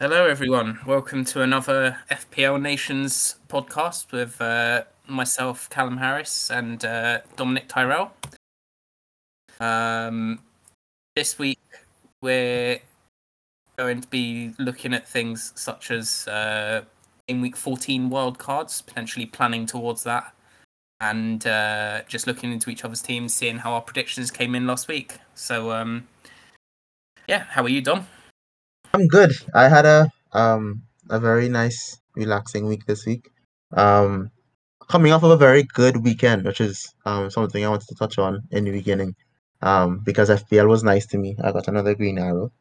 Hello, everyone. Welcome to another FPL Nations podcast with uh, myself, Callum Harris, and uh, Dominic Tyrell. Um, this week, we're going to be looking at things such as uh, in week 14 wild cards, potentially planning towards that, and uh, just looking into each other's teams, seeing how our predictions came in last week. So, um, yeah, how are you, Dom? I'm good. I had a um a very nice, relaxing week this week. Um, coming off of a very good weekend, which is um something I wanted to touch on in the beginning. Um, because FPL was nice to me. I got another green arrow.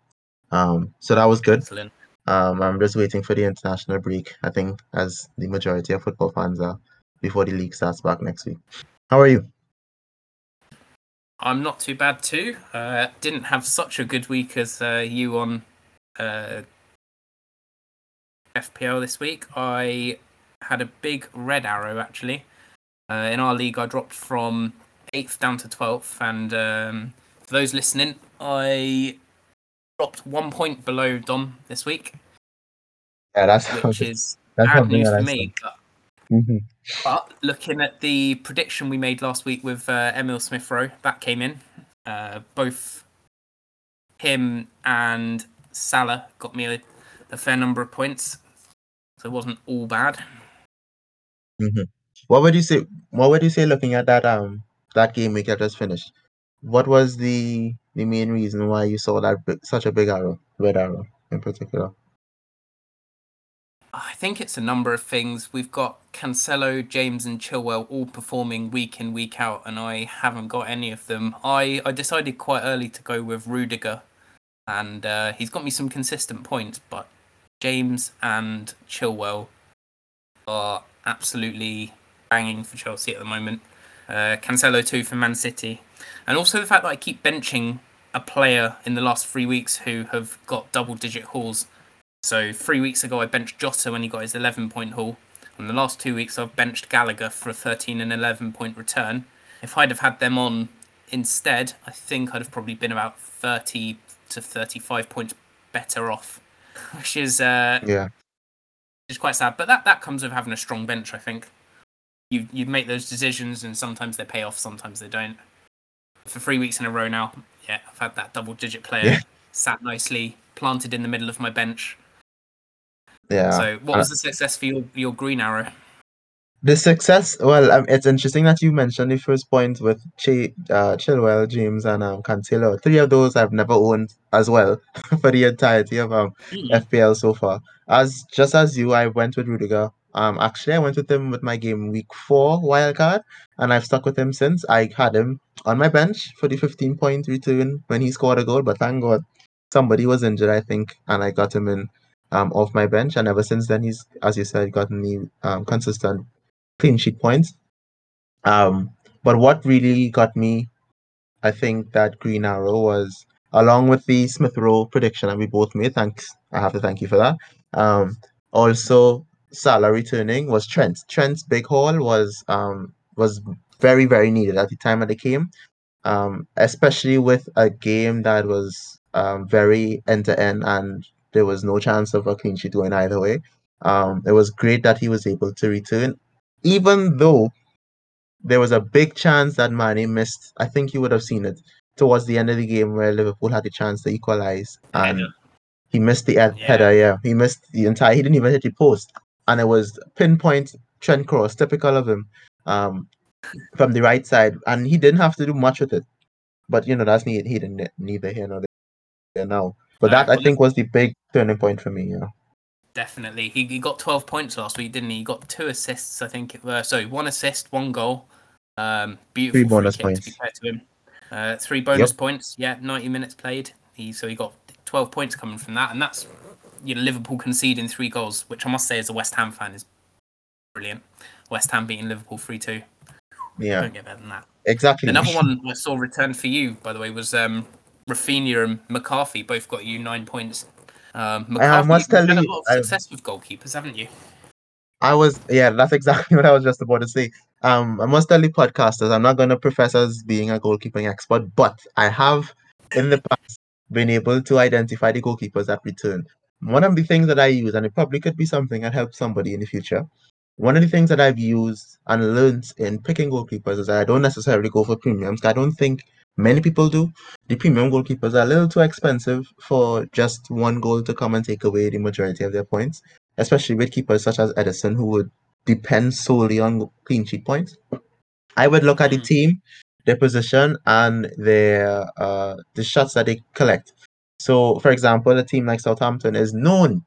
Um, so that was good. Excellent. Um, I'm just waiting for the international break. I think as the majority of football fans are before the league starts back next week. How are you? I'm not too bad too. Uh, didn't have such a good week as uh, you on uh, FPL this week. I had a big red arrow actually. Uh, in our league, I dropped from eighth down to twelfth, and um, for those listening, I dropped one point below Dom this week, Yeah, that's which is that's bad news for I me. But, hmm but looking at the prediction we made last week with uh, Emil Smith Rowe, that came in. Uh, both him and Salah got me a, a fair number of points, so it wasn't all bad. What would you say? What would you say looking at that um that game week that just finished? What was the the main reason why you saw that such a big arrow, red arrow in particular? I think it's a number of things. We've got Cancelo, James, and Chilwell all performing week in, week out, and I haven't got any of them. I, I decided quite early to go with Rudiger, and uh, he's got me some consistent points, but James and Chilwell are absolutely banging for Chelsea at the moment. Uh, Cancelo too for Man City, and also the fact that I keep benching a player in the last three weeks who have got double-digit hauls. So three weeks ago I benched Jota when he got his 11-point haul. And the last two weeks I've benched Gallagher for a 13 and 11 point return. If I'd have had them on instead, I think I'd have probably been about 30 to 35 points better off, which is uh, Yeah, is quite sad. But that, that comes with having a strong bench, I think. You you make those decisions, and sometimes they pay off, sometimes they don't. For three weeks in a row now, yeah, I've had that double-digit player Yeah. sat nicely, planted in the middle of my bench. yeah. So, what was the success for your, your green arrow? The success, well, um, it's interesting that you mentioned the first point with Ch- uh, Chilwell, James, and um, Cancelo. Three of those I've never owned as well for the entirety of um, FPL so far. As just as you, I went with Rudiger. Um, actually, I went with him with my game week four wildcard, and I've stuck with him since. I had him on my bench for the 15 point return when he scored a goal, but thank God somebody was injured, I think, and I got him in um, off my bench. And ever since then, he's, as you said, gotten the um, consistent clean sheet points. Um, but what really got me, I think, that green arrow was along with the Smith Rowe prediction that we both made. Thanks, I have to thank you for that. Um, also, Salah returning was Trent. Trent's big haul was um was very very needed at the time that it came. Um, especially with a game that was um very end to end and there was no chance of a clean sheet going either way. Um, it was great that he was able to return, even though there was a big chance that Mane missed. I think you would have seen it towards the end of the game where Liverpool had the chance to equalize, and he missed the ed- Yeah. header. Yeah, he missed the entire. He didn't even hit the post, and it was pinpoint Trent Cross, typical of him, um, from the right side, and he didn't have to do much with it. But you know that's neither he didn't neither here nor there now. But that I well, think was the big turning point for me. Yeah. Definitely. He, he got 12 points last week, didn't he? He got two assists, I think. It were, sorry, one assist, one goal. Um, beautiful Three bonus to points. fair to him. Uh, three bonus points. Yeah, 90 minutes played. He So he got 12 points coming from that. And that's you know, Liverpool conceding three goals, which I must say, as a West Ham fan, is brilliant. West Ham beating Liverpool 3 2. Yeah, Don't get better than that. exactly. Another one I saw return for you, by the way, was um, Raphinha and McCarthy. Both got you nine points. Um, McCarthy, must you've tell had a you, lot of I- success with goalkeepers, haven't you? I was, yeah, that's exactly what I was just about to say. Um, I must tell the podcasters, I'm not going to profess as being a goalkeeping expert, but I have in the past been able to identify the goalkeepers that return. one of the things that I use, and it probably could be something that helps somebody in the future. One of the things that I've used and learned in picking goalkeepers is that I don't necessarily go for premiums. I don't think many people do. The premium goalkeepers are a little too expensive for just one goal to come and take away the majority of their points, especially with keepers such as Ederson, who would depend solely on clean sheet points. I would look at the Mm. team, their position, and their uh, the shots that they collect. So, for example, a team like Southampton is known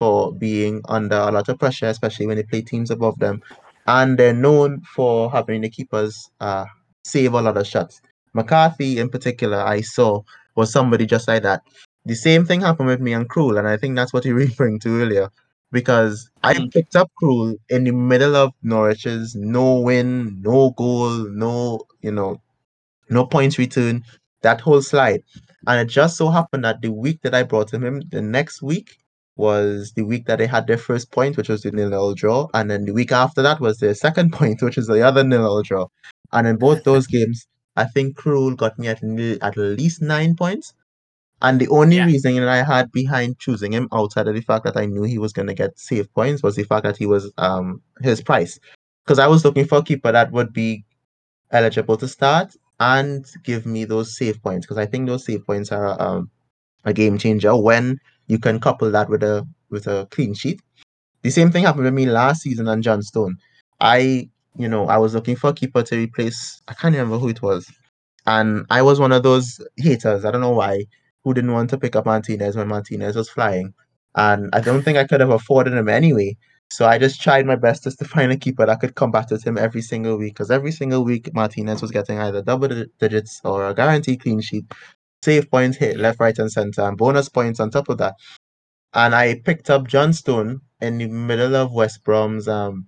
for being under a lot of pressure, especially when they play teams above them, and they're known for having the keepers uh, save a lot of shots. McCarthy, in particular, I saw was somebody just like that. The same thing happened with me and Krul, and I think that's what you were referring to earlier. Because I Mm. picked up Krul in the middle of Norwich's no win, no goal, no, you know, no points return, that whole slide. And it just so happened that the week that I brought him in, the next week was the week that they had their first point, which was the nil-nil draw. And then the week after that was their second point, which is the other nil-nil draw. And in both those games, I think Krul got me at, at least nine points. And the only Yeah. reason that I had behind choosing him outside of the fact that I knew he was going to get save points was the fact that he was um his price. Because I was looking for a keeper that would be eligible to start and give me those save points. Because I think those save points are um, a game changer when you can couple that with a with a clean sheet. The same thing happened with me last season on Johnstone. I, you know, I was looking for a keeper to replace. I can't remember who it was, and I was one of those haters. I don't know why who didn't want to pick up Martinez when Martinez was flying, and I don't think I could have afforded him anyway. So I just tried my best just to find a keeper that could combat with him every single week. Because every single week Martinez was getting either double digits or a guaranteed clean sheet, save points hit left, right, and center, and bonus points on top of that. And I picked up Johnstone in the middle of West Brom's um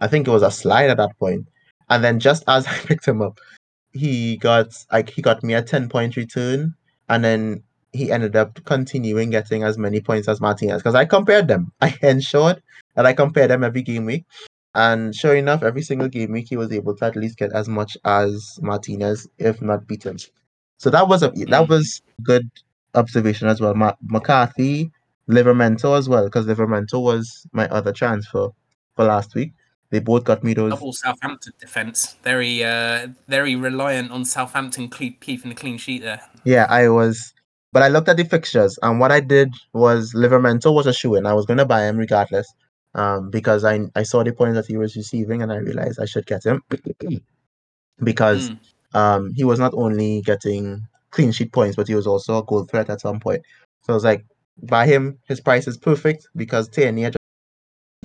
I think it was a slide at that point. And then just as I picked him up, he got like he got me a 10 point return and then he ended up continuing getting as many points as Martinez because I compared them. I ensured that I compared them every game week. And sure enough, every single game week he was able to at least get as much as Martinez, if not beaten. So that was a that Mm. was good observation as well. Ma- McCarthy, Livramento as well, because Livramento was my other transfer for last week. They both got me those. Double Southampton defense. Very, uh, very reliant on Southampton keeping a clean sheet there. Yeah, I was, but I looked at the fixtures, and what I did was Livramento was a shoe in. I was gonna buy him regardless, um, because I I saw the points that he was receiving, and I realized I should get him because Mm. um he was not only getting clean sheet points, but he was also a goal threat at some point. So I was like, buy him. His price is perfect because Tierney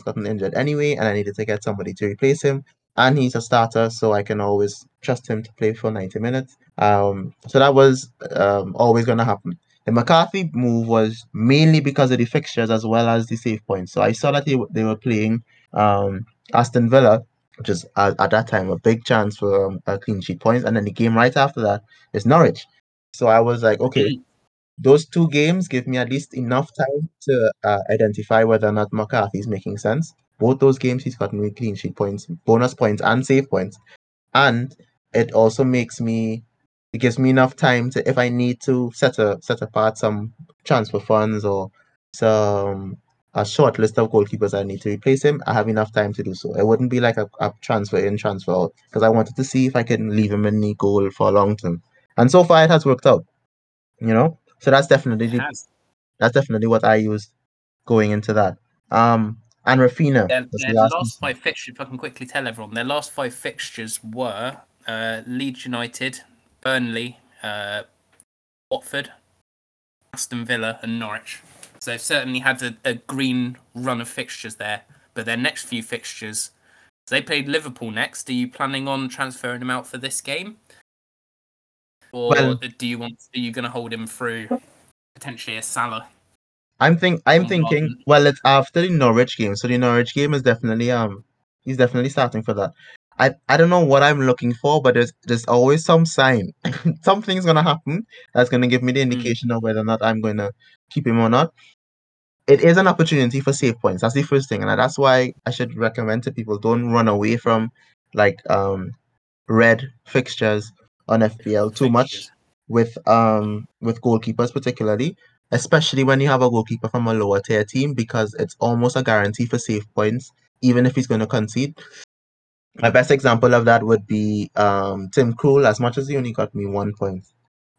gotten injured anyway, and I needed to get somebody to replace him. And he's a starter, so I can always trust him to play for 90 minutes. Um, so that was um, always going to happen. The McCarthy move was mainly because of the fixtures as well as the save points. So I saw that they, they were playing um, Aston Villa, which is at, at that time a big chance for um, a clean sheet points. And then the game right after that is Norwich. So I was like, okay. Those two games give me at least enough time to uh, identify whether or not McCarthy is making sense. Both those games, he's gotten me clean sheet points, bonus points, and save points. And it also makes me, it gives me enough time to, if I need to set a set apart some transfer funds or some a short list of goalkeepers I need to replace him, I have enough time to do so. It wouldn't be like a, a transfer in, transfer out, because I wanted to see if I can leave him in the goal for a long term. And so far, it has worked out. You know, so that's definitely the, that's definitely what I used going into that. Um, and Raphinha. Their, their the last last five fixtures, if I can quickly tell everyone, their last five fixtures were uh, Leeds United, Burnley, uh, Watford, Aston Villa, and Norwich. So they've certainly had a, a green run of fixtures there. But their next few fixtures, so they played Liverpool next. Are you planning on transferring them out for this game, or Well- do you want? Are you going to hold him through potentially a Salah? I'm think I'm thinking. Well, it's after the Norwich game, so the Norwich game is definitely um he's definitely starting for that. I I don't know what I'm looking for, but there's there's always some sign. Something's gonna happen that's gonna give me the indication of whether or not I'm gonna keep him or not. It is an opportunity for save points. That's the first thing, and that's why I should recommend to people don't run away from like um red fixtures on FPL too much with um with goalkeepers particularly especially when you have a goalkeeper from a lower tier team, because it's almost a guarantee for save points, even if he's going to concede. My best example of that would be um, Tim Krul, as much as he only got me one.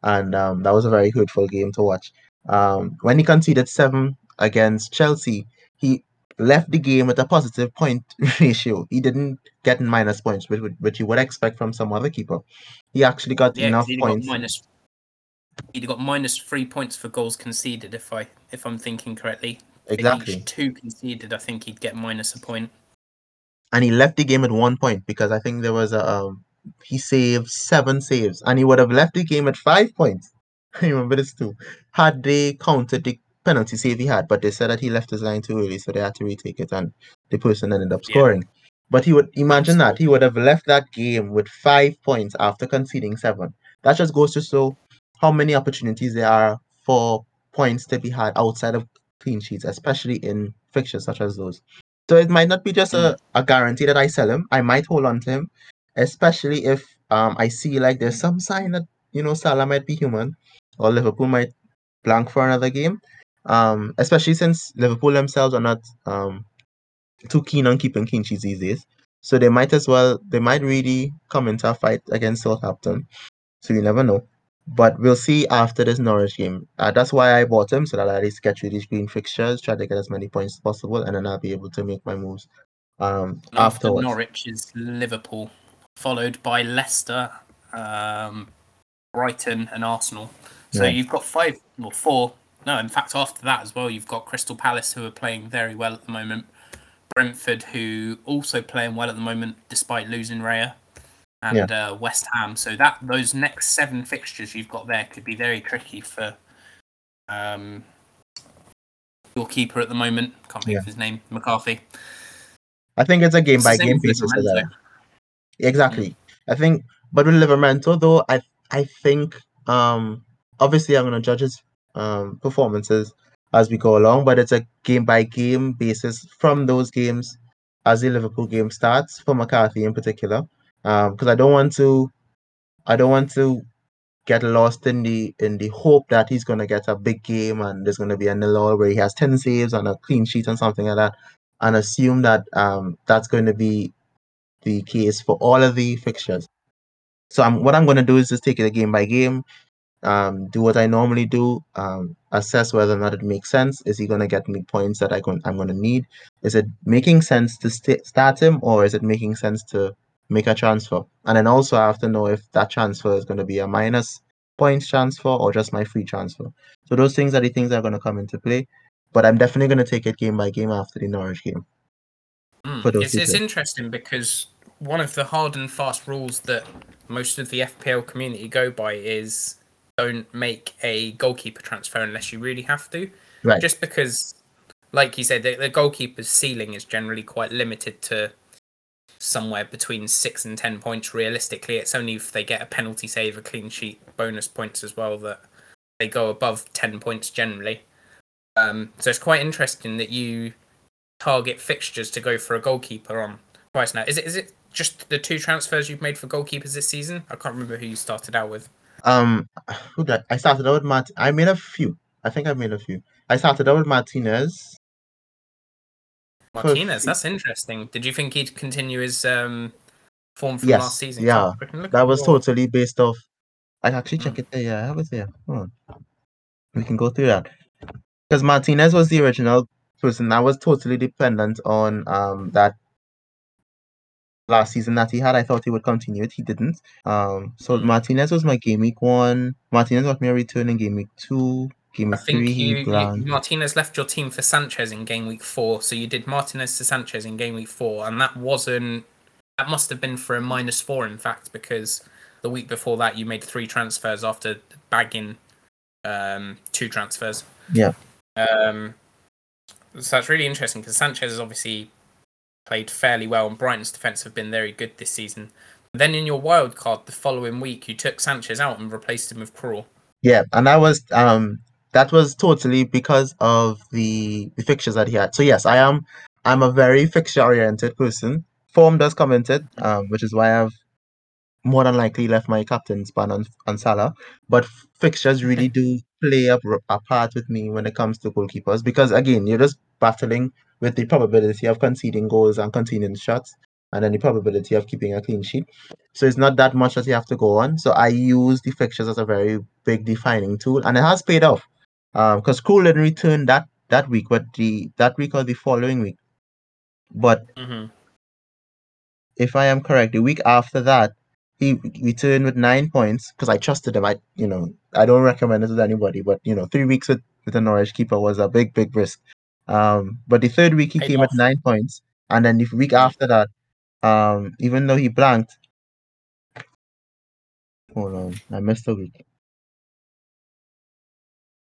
And um, that was a very hurtful game to watch. Um, when he conceded seven against Chelsea, he left the game with a positive point ratio. He didn't get minus points, which, which you would expect from some other keeper. He actually got Yeah, enough got points. minus. He'd got minus three points for goals conceded. If I if I'm thinking correctly, Exactly. Each two conceded, I think he'd get minus a point. and he left the game at one point because I think there was a um, he saved seven saves and he would have left the game at five points. I remember this too. Had they counted the penalty save he had, but they said that he left his line too early, so they had to retake it and the person ended up Yeah. scoring. But he would imagine that he would have left that game with five points after conceding seven. That just goes to show how many opportunities there are for points to be had outside of clean sheets, especially in fixtures such as those. So it might not be just a, a guarantee that I sell him. I might hold on to him, especially if um I see like there's some sign that you know Salah might be human or Liverpool might blank for another game. Um, especially since Liverpool themselves are not um too keen on keeping sheets these days. So they might as well they might really come into a fight against Southampton. So you never know. But we'll see after this Norwich game. Uh, that's why I bought him so that I at least get through these green fixtures, try to get as many points as possible, and then I'll be able to make my moves um after afterwards. Norwich is Liverpool, followed by Leicester, um, Brighton, and Arsenal. So Yeah. you've got five or four. No, in fact, after that as well, you've got Crystal Palace who are playing very well at the moment. Brentford who also playing well at the moment despite losing Raya, and uh, West Ham. So that those next seven fixtures you've got there could be very tricky for um, your keeper at the moment. Can't think Yeah. of his name, McCarthy. I think it's a game It's by game basis. for Livramento. that. Exactly. I think, but with Livramento though, I I think um obviously I'm gonna judge his um performances as we go along, but it's a game by game basis from those games as the Liverpool game starts for McCarthy in particular. Um, because I don't want to, I don't want to get lost in the in the hope that he's gonna get a big game and there's gonna be a nil all where he has ten saves and a clean sheet and something like that, and assume that um that's going to be the case for all of the fixtures. So I'm, what I'm going to do is just take it game by game, um, do what I normally do, um, assess whether or not it makes sense. Is he going to get me points that I gon- I'm going to need? Is it making sense to st- start him or is it making sense to make a transfer? And then also I have to know if that transfer is going to be a minus points transfer or just my free transfer. So those things are the things that are going to come into play. But I'm definitely going to take it game by game after the Norwich game. Mm. It's, it's interesting because one of the hard and fast rules that most of the FPL community go by is don't make a goalkeeper transfer unless you really have to. Right. Just because, like you said, the, the goalkeeper's ceiling is generally quite limited to somewhere between six and ten points. Realistically, it's only if they get a penalty save, a clean sheet, bonus points as well that they go above ten points generally. Um, so it's quite interesting that you target fixtures to go for a goalkeeper on twice now. Is it is it just the two transfers you've made for goalkeepers this season? I can't remember who you started out with. Um, who did I started out with Mart? I made a few. I think I made a few. I started out with Martinez. Martinez, that's interesting. Did you think he'd continue his um, form from Yes, last season? yeah, Can't freaking look That was totally based off. I actually check Mm. it there. Yeah, I have it there. Hold on. We can go through that because Martinez was the original person. I was totally dependent on um that last season that he had. I thought he would continue it. He didn't. Um, so Mm. Martinez was my game week one. Martinez got me a return in game week two. Game I week think three, you, you. Martinez left your team for Sanchez in game week four, so you did Martinez to Sanchez in game week four, and that wasn't that must have been for a minus four, in fact, because the week before that you made three transfers after bagging um, two transfers. Yeah. Um, so that's really interesting because Sanchez is obviously played fairly well, and Brighton's defense have been very good this season. Then in your wild card the following week, you took Sanchez out and replaced him with Krul. Yeah, and that was um that was totally because of the, the fixtures that he had. So yes, I am I'm a very fixture oriented person. Form does come into it, um, which is why I've more than likely left my captain span on, on Salah. But fixtures really do play a, a part with me when it comes to goalkeepers because again, you're just battling with the probability of conceding goals and conceding shots, and then the probability of keeping a clean sheet. So it's not that much that you have to go on. So I use the fixtures as a very big defining tool, and it has paid off. Because um, Krul didn't return that that week, but the that week or the following week. But Mhm. if I am correct, the week after that, he returned with nine points because I trusted him. I, you know, I don't recommend it to anybody, but you know, three weeks with, with a Norwich keeper was a big, big risk. Um, but the third week he Paid came off. with nine points, and then the week after that, um, even though he blanked, hold on, I missed a week.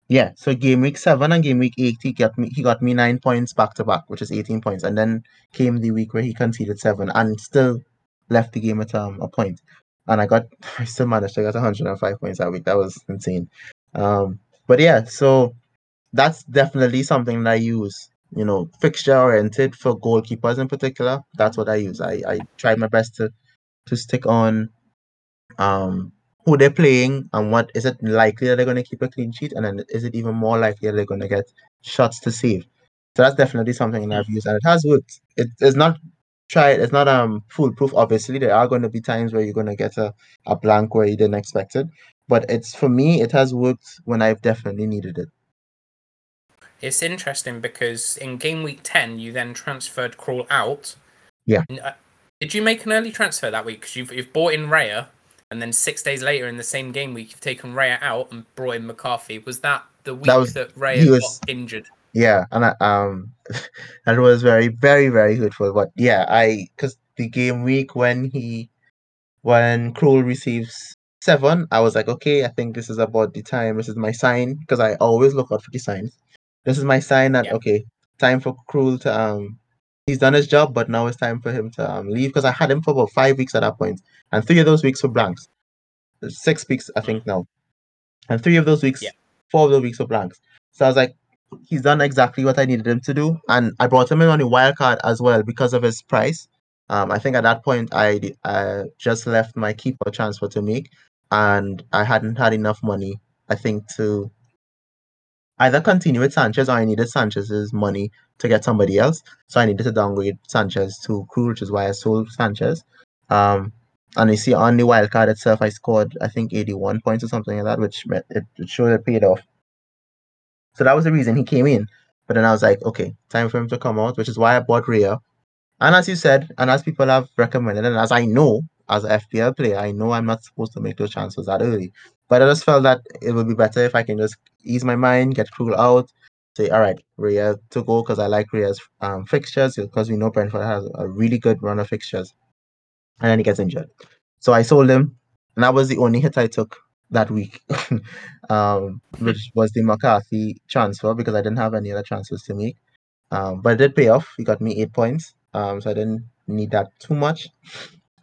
Yeah, so game week seven and game week eight, he got me he got me nine points back to back, which is eighteen points, and then came the week where he conceded seven and still left the game at um, a point. And I got I still managed to get 105 points that week. That was insane. Um, but yeah, so that's definitely something that I use. You know, fixture oriented for goalkeepers in particular. That's what I use. I, I try my best to to stick on um who they're playing and what is it likely that they're going to keep a clean sheet and then is it even more likely that they're going to get shots to save so that's definitely something that i've used and it has worked it, it's not try it. it's not um foolproof obviously there are going to be times where you're going to get a, a blank where you didn't expect it but it's for me it has worked when i've definitely needed it It's interesting because in game week 10, you then transferred Krul out. Yeah. Uh, Did you make an early transfer that week? Because you've, you've bought in Raya, and then six days later in the same game week, you've taken Raya out and brought in McCarthy. Was that the week that, was- Raya he was- got injured? Yeah, and I, um, that was very, very, very hurtful. But yeah, I because the game week when he, when Krul receives seven, I was like, okay, I think this is about the time. This is my sign because I always look out for the signs. This is my sign that Yeah. okay, time for Krul to um, he's done his job, but now it's time for him to um leave because I had him for about five weeks at that point, and three of those weeks were blanks. Six weeks, I think now, and three of those weeks, Yeah. four of those weeks were blanks. So I was like he's done exactly what I needed him to do, and I brought him in on the wild card as well because of his price. Um, I think at that point I uh, just left my keeper transfer to make, and I hadn't had enough money. I think to either continue with Sanchez or I needed Sanchez's money to get somebody else. So I needed to downgrade Sanchez to Krul, which is why I sold Sanchez. Um, and you see on the wild card itself, I scored I think 81 points or something like that, which meant it, it showed paid off. So that was the reason he came in. But then I was like, okay, time for him to come out, which is why I bought Raya. And as you said, and as people have recommended, and as I know as a FPL player, I know I'm not supposed to make those transfers that early. But I just felt that it would be better if I can just ease my mind, get Krul out, say, all right, Raya to go because I like Raya's um, fixtures because we know Brentford has a really good run of fixtures. And then he gets injured. So I sold him, and that was the only hit I took that week, um, which was the McCarthy transfer because I didn't have any other transfers to make. Um, but it did pay off. He got me eight points, um, so I didn't need that too much,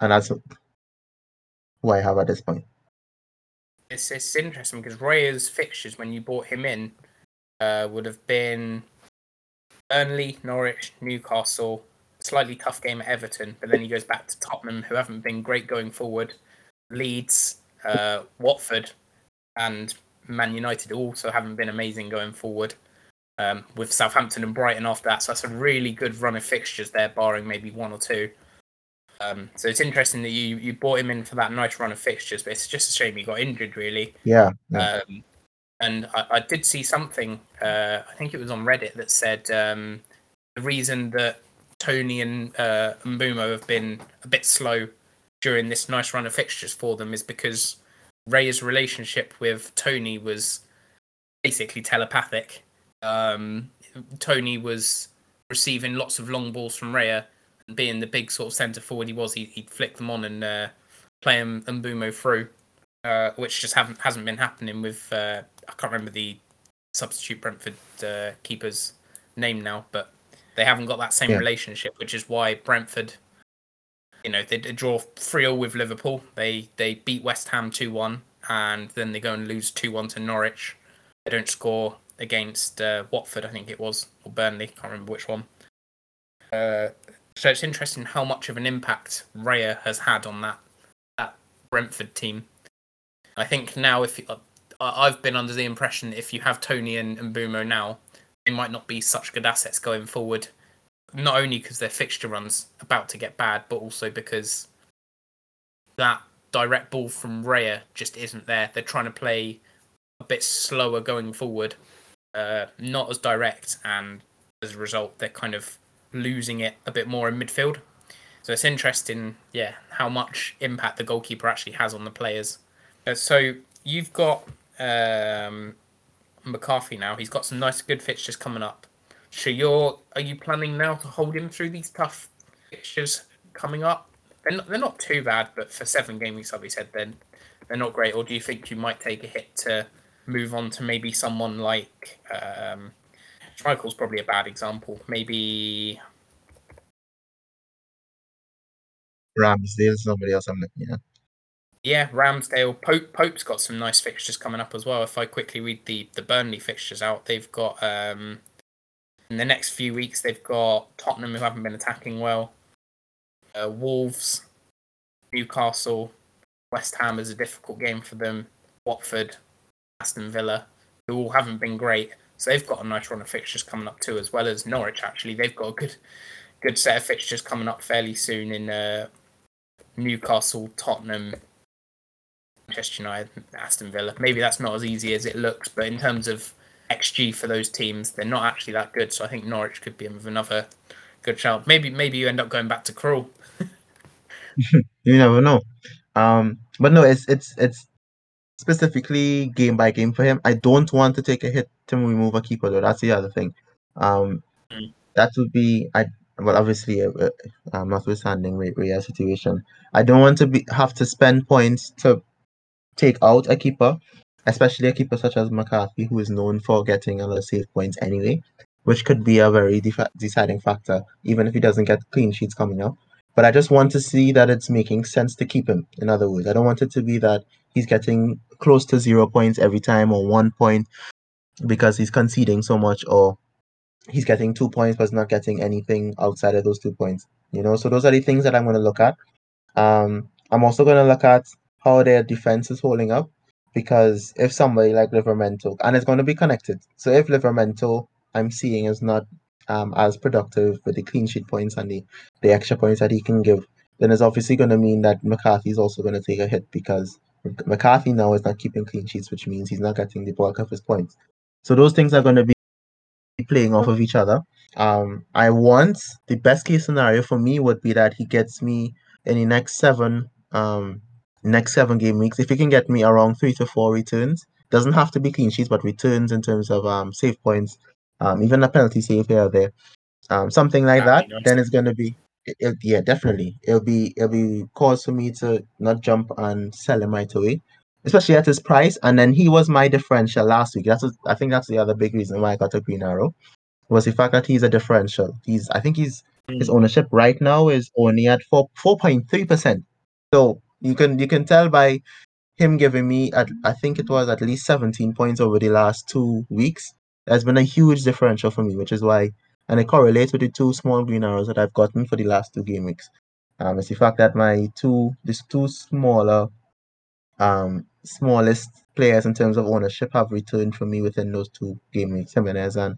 and that's who I have at this point. It's, it's interesting because Raya's fixtures when you bought him in uh, would have been Burnley, Norwich, Newcastle, slightly tough game at Everton, but then he goes back to Tottenham, who haven't been great going forward, Leeds, uh, Watford, and Man United also haven't been amazing going forward. Um, with Southampton and Brighton after that, so that's a really good run of fixtures there, barring maybe one or two. Um, so it's interesting that you you bought him in for that nice run of fixtures, but it's just a shame he got injured, really. Yeah, yeah. Um, and I, I did see something, uh, I think it was on Reddit, that said um, the reason that Toney and uh, Mbeumo have been a bit slow during this nice run of fixtures for them is because Ray's relationship with Toney was basically telepathic. Um, Toney was receiving lots of long balls from Raya, and being the big sort of centre forward he was, he, he'd flick them on and uh, play M- Mbeumo through uh, which just haven't hasn't been happening with uh, I can't remember the substitute Brentford uh, keeper's name now, but they haven't got that same Yeah. relationship, which is why Brentford, you know, they, draw three 0 with Liverpool. They they beat West Ham two one, and then they go and lose two one to Norwich. They don't score against uh, Watford, I think it was, or Burnley, can't remember which one. Uh, so it's interesting how much of an impact Raya has had on that that Brentford team. I think now, if uh, I've been under the impression if you have Toney and, and Mbeumo now, they might not be such good assets going forward. Not only because their fixture run's about to get bad, but also because that direct ball from Raya just isn't there. They're trying to play a bit slower going forward, uh, not as direct, and as a result, they're kind of losing it a bit more in midfield. So it's interesting, yeah, how much impact the goalkeeper actually has on the players. Uh, so you've got um, McCarthy now. He's got some nice, good fixtures coming up. So you're, are you planning now to hold him through these tough fixtures coming up? They're not, they're not too bad, but for seven game weeks, like we said, then they're not great. Or do you think you might take a hit to move on to maybe someone like um, Schmeichel's probably a bad example. Maybe Ramsdale, somebody else I'm looking at. Yeah, Ramsdale. Pope Pope's got some nice fixtures coming up as well. If I quickly read the the Burnley fixtures out, they've got um in the next few weeks they've got Tottenham who haven't been attacking well, uh, Wolves, Newcastle, West Ham is a difficult game for them, Watford, Aston Villa, who all haven't been great. So they've got a nice run of fixtures coming up too, as well as Norwich. Actually, they've got a good good set of fixtures coming up fairly soon in uh, Newcastle, Tottenham, Manchester United, Aston Villa. Maybe that's not as easy as it looks, but in terms of XG for those teams, they're not actually that good. So I think Norwich could be another good shout. Maybe maybe you end up going back to Krul. you never know. Um, but no, it's it's it's specifically game by game for him. I don't want to take a hit to remove a keeper though. That's the other thing. Um, mm. that would be I well, obviously, uh, uh, um, notwithstanding Raya's situation, I don't want to be have to spend points to take out a keeper, especially a keeper such as McCarthy, who is known for getting a lot of save points anyway, which could be a very deciding factor, even if he doesn't get clean sheets coming up. But I just want to see that it's making sense to keep him. In other words, I don't want it to be that he's getting close to zero points every time or one point because he's conceding so much or he's getting two points but not getting anything outside of those two points. You know, so those are the things that I'm going to look at. Um, I'm also going to look at how their defense is holding up because if somebody like Livramento, and it's going to be connected. So if Livramento, I'm seeing is not um, as productive with the clean sheet points and the, the extra points that he can give, then it's obviously going to mean that McCarthy is also going to take a hit because McCarthy now is not keeping clean sheets, which means he's not getting the bulk of his points. So those things are going to be playing off of each other. Um, I want the best case scenario for me would be that he gets me in the next seven um next seven game weeks. If he can get me around three to four returns, doesn't have to be clean sheets, but returns in terms of um save points, um even a penalty save here or there, um something like that. Then it's gonna be it, it, yeah definitely it'll be it'll be cause for me to not jump and sell him right away especially at his price. And then he was my differential last week. That's I think that's the other big reason why I got a green arrow was the fact that he's a differential. He's I think he's his ownership right now is only at four four point three percent. So you can you can tell by him giving me at I think it was at least seventeen points over the last two weeks. There's been a huge differential for me, which is why and it correlates with the two small green arrows that I've gotten for the last two game weeks. Um, it's the fact that my two these two smaller um smallest players in terms of ownership have returned for me within those two game weeks, Jimenez and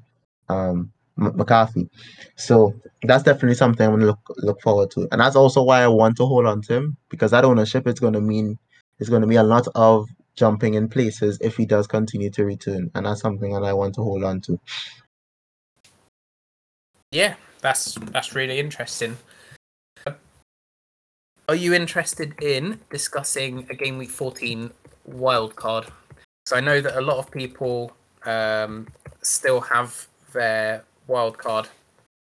um, McCarthy. So that's definitely something I'm gonna look look forward to, and that's also why I want to hold on to him because that ownership is going to mean it's going to be a lot of jumping in places if he does continue to return, and that's something that I want to hold on to. Yeah, that's that's really interesting. Are you interested in discussing a game week 14 wild card. So I know that a lot of people um, still have their wild card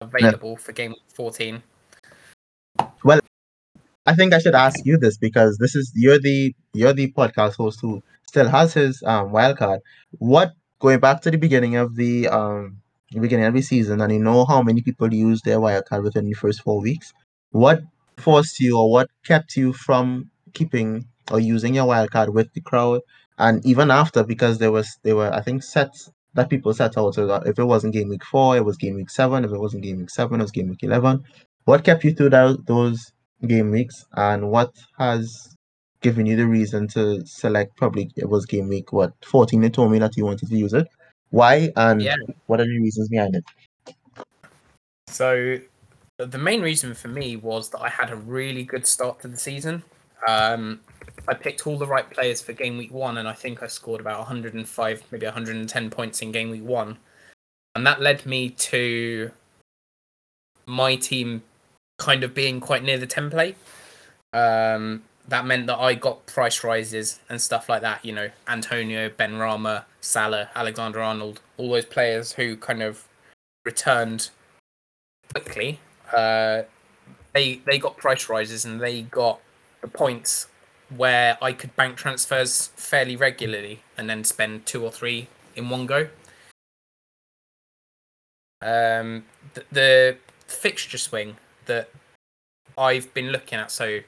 available for game 14. Well, I think I should ask you this because this is you're the you're the podcast host who still has his um, wild card. What going back to the beginning of the um the beginning of the season, and you know how many people use their wild card within the first four weeks. What forced you, or what kept you from keeping or using your wildcard with the crowd, and even after because there was there were I think sets that people set out. So if it wasn't game week four, it was game week seven. If it wasn't game week seven, it was game week eleven. What kept you through that, those game weeks, and what has given you the reason to select probably it was game week what 14 you told me that you wanted to use it. Why and Yeah. what are the reasons behind it? So the main reason for me was that I had a really good start to the season. Um, I picked all the right players for game week one, and I think I scored about 105, maybe 110 points in game week one, and that led me to my team kind of being quite near the template. Um, that meant that I got price rises and stuff like that. You know, Antonio, Benrahma, Salah, Alexander Arnold, all those players who kind of returned quickly. Uh, they they got price rises and they got the points where I could bank transfers fairly regularly and then spend two or three in one go. Um, the, the fixture swing that I've been looking at. So, I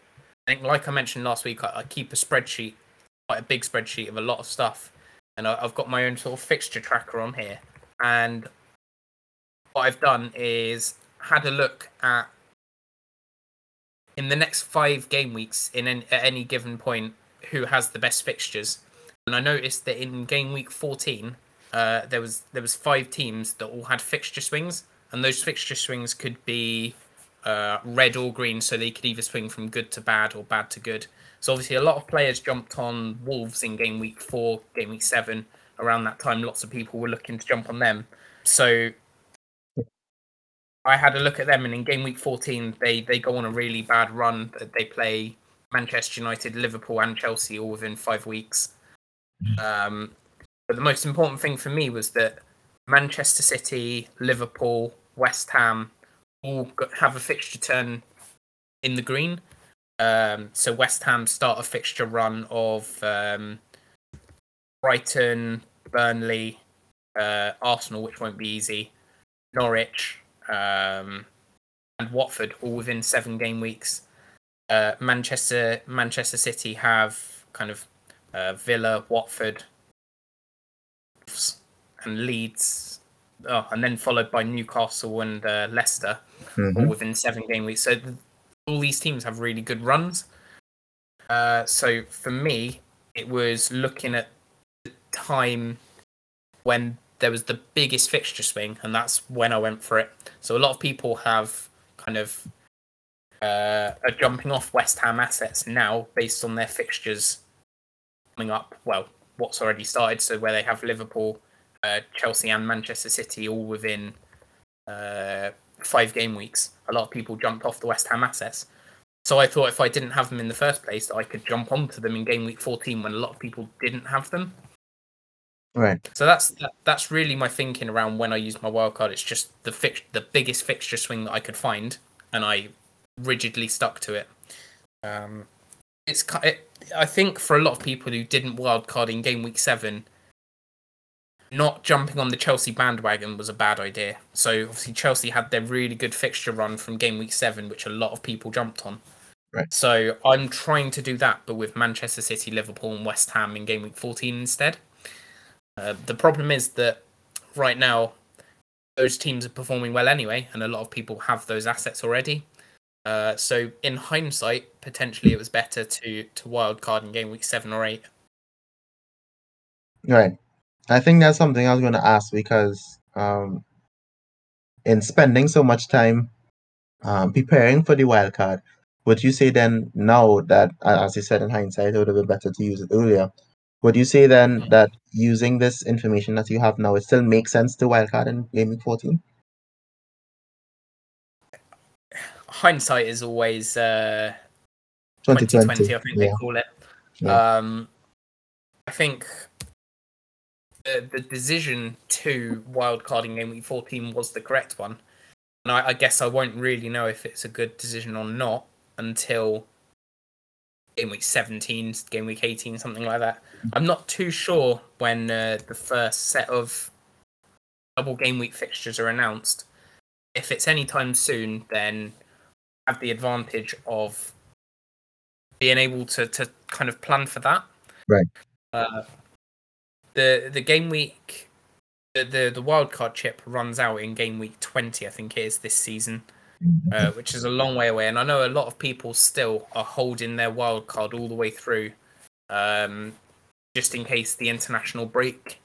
think, like I mentioned last week, I, I keep a spreadsheet, quite a big spreadsheet of a lot of stuff, and I, I've got my own sort of fixture tracker on here. And what I've done is had a look at in the next five game weeks in any, at any given point who has the best fixtures, and I noticed that in game week 14, uh, there was there was five teams that all had fixture swings, and those fixture swings could be uh, red or green, so they could either swing from good to bad or bad to good. So obviously, a lot of players jumped on Wolves in game week four, game week seven. Around that time, lots of people were looking to jump on them. So I had a look at them, and in game week 14, they they go on a really bad run. They play Manchester United, Liverpool, and Chelsea all within five weeks. Um, but the most important thing for me was that Manchester City, Liverpool, West Ham all have a fixture turn in the green. Um, so West Ham start a fixture run of um, Brighton, Burnley, uh, Arsenal, which won't be easy, Norwich, um, and Watford, all within seven game weeks. Uh, Manchester Manchester City have kind of uh, Villa, Watford, and Leeds, oh, and then followed by Newcastle and uh, Leicester, all Mhm. within seven game weeks. So th- all these teams have really good runs. Uh, so for me, it was looking at the time when there was the biggest fixture swing, and that's when I went for it. So a lot of people have kind of uh, are jumping off West Ham assets now based on their fixtures coming up. Well, what's already started, so where they have Liverpool, uh, Chelsea, and Manchester City all within uh, five game weeks. A lot of people jumped off the West Ham assets. So I thought if I didn't have them in the first place, I could jump onto them in game week 14 when a lot of people didn't have them. Right. So that's that, that's really my thinking around when I use my wildcard. It's just the fix, the biggest fixture swing that I could find, and I rigidly stuck to it. Um, it's it, I think for a lot of people who didn't wildcard in game week seven, not jumping on the Chelsea bandwagon was a bad idea. So obviously Chelsea had their really good fixture run from game week seven, which a lot of people jumped on. Right. So I'm trying to do that, but with Manchester City, Liverpool, and West Ham in game week 14 instead. Uh, the problem is that right now those teams are performing well anyway, and a lot of people have those assets already. Uh, so in hindsight, potentially it was better to to wildcard in game week seven or eight. Right. I think that's something I was going to ask because um, in spending so much time um, preparing for the wild card, would you say then now that, as you said in hindsight, it would have been better to use it earlier? Would you say then Mhm. that using this information that you have now, it still makes sense to wildcard in game week 14? Hindsight is always uh, 2020. 2020, I think yeah. they call it. Yeah. Um, I think the, the decision to wildcarding game week 14 was the correct one. And I, I guess I won't really know if it's a good decision or not until game week 17, game week 18, something like that. I'm not too sure when uh, the first set of double game week fixtures are announced. If it's anytime soon, then have the advantage of being able to, to kind of plan for that. Right. Uh, the the game week, the the, the wild card chip runs out in game week 20, I think it is this season. Uh, which is a long way away. And I know a lot of people still are holding their wild card all the way through, um, just in case the international break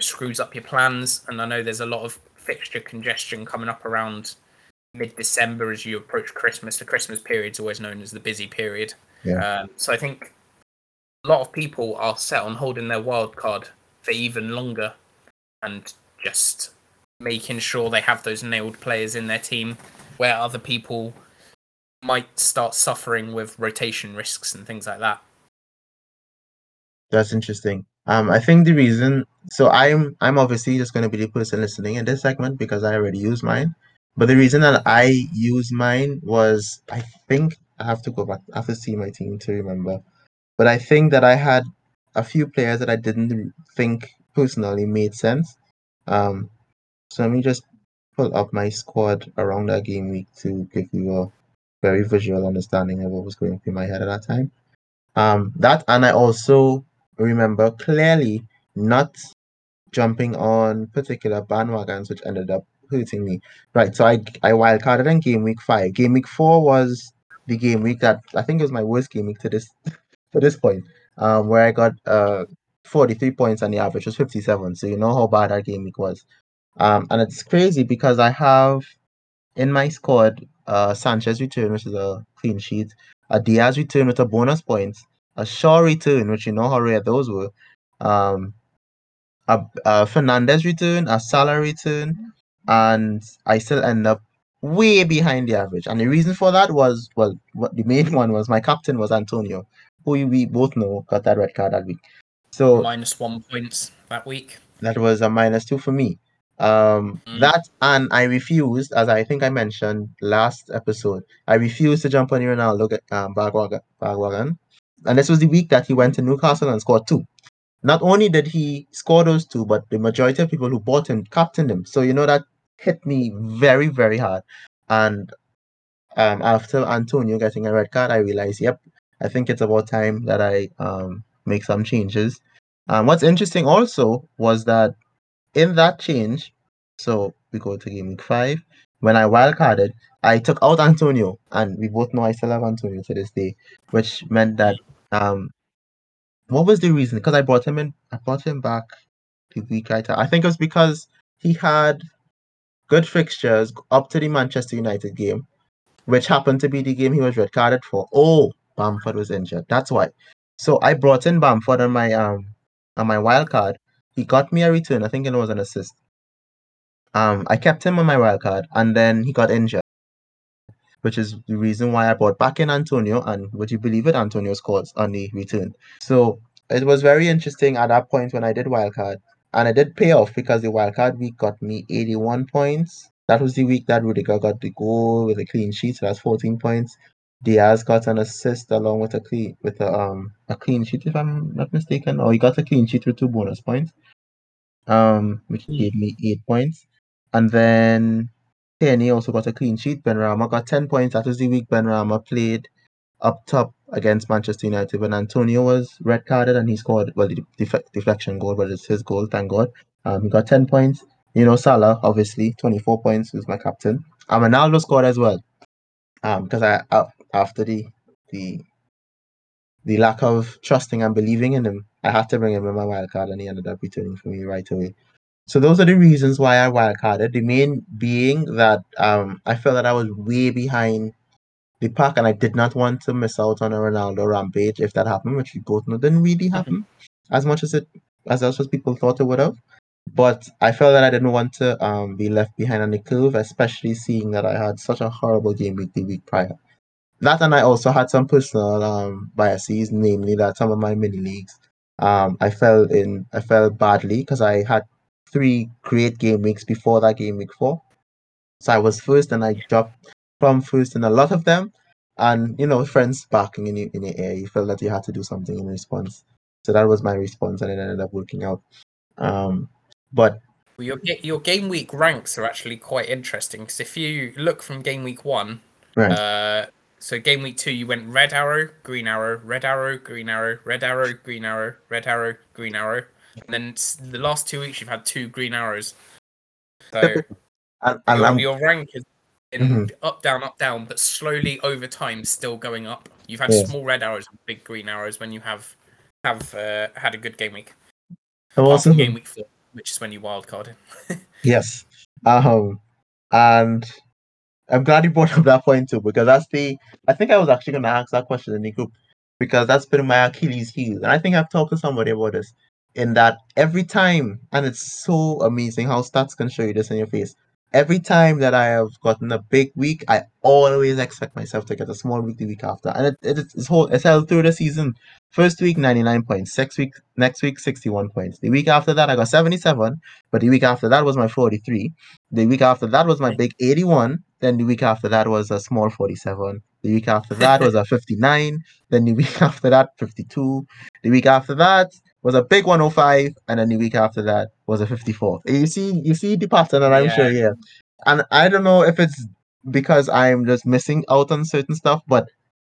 screws up your plans. And I know there's a lot of fixture congestion coming up around mid December as you approach Christmas. The Christmas period is always known as the busy period. Yeah. Um, so I think a lot of people are set on holding their wild card for even longer and just making sure they have those nailed players in their team where other people might start suffering with rotation risks and things like that. That's interesting. Um, I think the reason, so I'm I'm obviously just going to be the person listening in this segment because I already use mine. But the reason that I use mine was I think I have to go back. I have to see my team to remember. But I think that I had a few players that I didn't think personally made sense. Um, so let me just pull up my squad around that game week to give you a very visual understanding of what was going through my head at that time. Um, that and I also remember clearly not jumping on particular bandwagons, which ended up hurting me. Right, so I I wildcarded in game week five. Game week four was the game week that I think was my worst game week to this to this point, um, where I got uh 43 points and the average was 57. So you know how bad that game week was. Um, and it's crazy because I have in my squad uh Sanchez return, which is a clean sheet, a Dias return with a bonus point, a Shaw return, which you know how rare those were, um, a, a Fernandes return, a Salah return, and I still end up way behind the average. And the reason for that was, well, what the main one was my captain was Antonio, who we both know got that red card that week. So Minus one points that week. that was a minus two for me. Um, Mm. that and I refused, as I think I mentioned last episode, I refused to jump on Ronaldo um, bandwagon, bandwagon. And this was the week that he went to Newcastle and scored two. Not only did he score those two, but the majority of people who bought him captained him. So you know that hit me very, very hard. And um, after Antonio getting a red card, I realized, yep, I think it's about time that I um, make some changes. Um, what's interesting also was that in that change, so we go to game week five. When I wildcarded, I took out Antonio, and we both know I still have Antonio to this day, which meant that um, what was the reason? Because I brought him in, I brought him back the week I, I think it was because he had good fixtures up to the Manchester United game, which happened to be the game he was red carded for. Oh, Bamford was injured. That's why. So I brought in Bamford on my um on my wild card. He got me a return. I think it was an assist. Um, I kept him on my wild card, and then he got injured, which is the reason why I brought back in Antonio. And would you believe it? Antonio scores on the return. So it was very interesting at that point when I did wildcard, and I did pay off because the wildcard week got me 81 points. That was the week that Rudiger got the goal with a clean sheet, so that's 14 points. Dias got an assist along with a clean with a um a clean sheet if I'm not mistaken, or he got a clean sheet with two bonus points, um which Hmm. gave me eight points, and then Penny also got a clean sheet. Benrahma got 10 points. That was the week Benrahma played up top against Manchester United when Antonio was red carded and he scored well the def- deflection goal, but it's his goal, thank God. Um, he got 10 points. You know, Salah, obviously, 24 points, who's my captain. And Ronaldo scored as well. Um, because I uh, after the the the lack of trusting and believing in him, I had to bring him in my wild card and he ended up returning for me right away. So those are the reasons why I wildcarded. The main being that um I felt that I was way behind the pack and I did not want to miss out on a Ronaldo rampage if that happened, which we both know didn't really happen as much as it as much as people thought it would have. But I felt that I didn't want to um be left behind on the curve, especially seeing that I had such a horrible game week the week prior. That and I also had some personal um biases, namely that some of my mini leagues um I fell in I fell badly because I had three great game weeks before that game week four. So I was first and I dropped from first in a lot of them. And you know, friends barking in your in your ear, you felt that you had to do something in response. So that was my response and it ended up working out. Um but Well, your your game week ranks are actually quite interesting because if you look from game week one, right. uh, so game week two you went red arrow, green arrow, red arrow, green arrow, red arrow, green arrow, red arrow, green arrow, and then the last two weeks you've had two green arrows. So and, and your, I'm your rank is in Mhm. up, down, up, down, but slowly over time still going up. You've had Yes. small red arrows and big green arrows when you have have uh, had a good game week. I'm Apart also from game week four, which is when you wildcard in. Yes. Um, and I'm glad you brought up that point too, because that's the. I think I was actually going to ask that question in the group, because that's been my Achilles heel, and I think I've talked to somebody about this. In that every time, and it's so amazing how stats can show you this in your face. Every time that I have gotten a big week, I always expect myself to get a small week the week after, and it, it it's whole it's held through the season. First week, 99 points. Next week, next week, 61 points. The week after that, I got 77. But the week after that was my 43. The week after that was my big 81. Then the week after that was a small 47. The week after that was a 59. Then the week after that, 52. The week after that was a big 105. And then the week after that was a 54. You see, you see the pattern that I'm sure Yeah. here. And I don't know if it's because I'm just missing out on certain stuff, but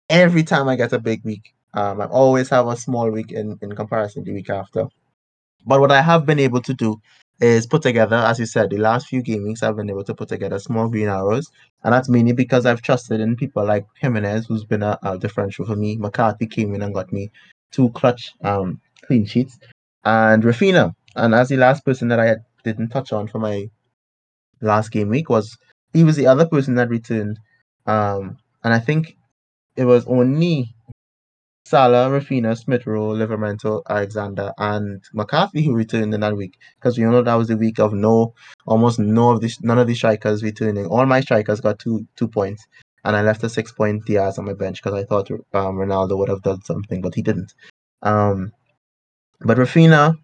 every time I get a big week, um, I always have a small week in, in comparison to the week after. But what I have been able to do is put together, as you said, the last few game weeks I've been able to put together small green arrows. And that's mainly because I've trusted in people like Jimenez, who's been a, a differential for me. McCarthy came in and got me two clutch um, clean sheets. And Raphinha. And as the last person that I had, didn't touch on for my last game week was he was the other person that returned. Um, and I think it was only Salah, Raphinha, Smith Rowe, Livramento, Alexander, and McCarthy who returned in that week. Because we all know that was the week of no, almost no of the none of the strikers returning. All my strikers got two two points, and I left a six point Dias on my bench because I thought um, Ronaldo would have done something, but he didn't. Um, but Raphinha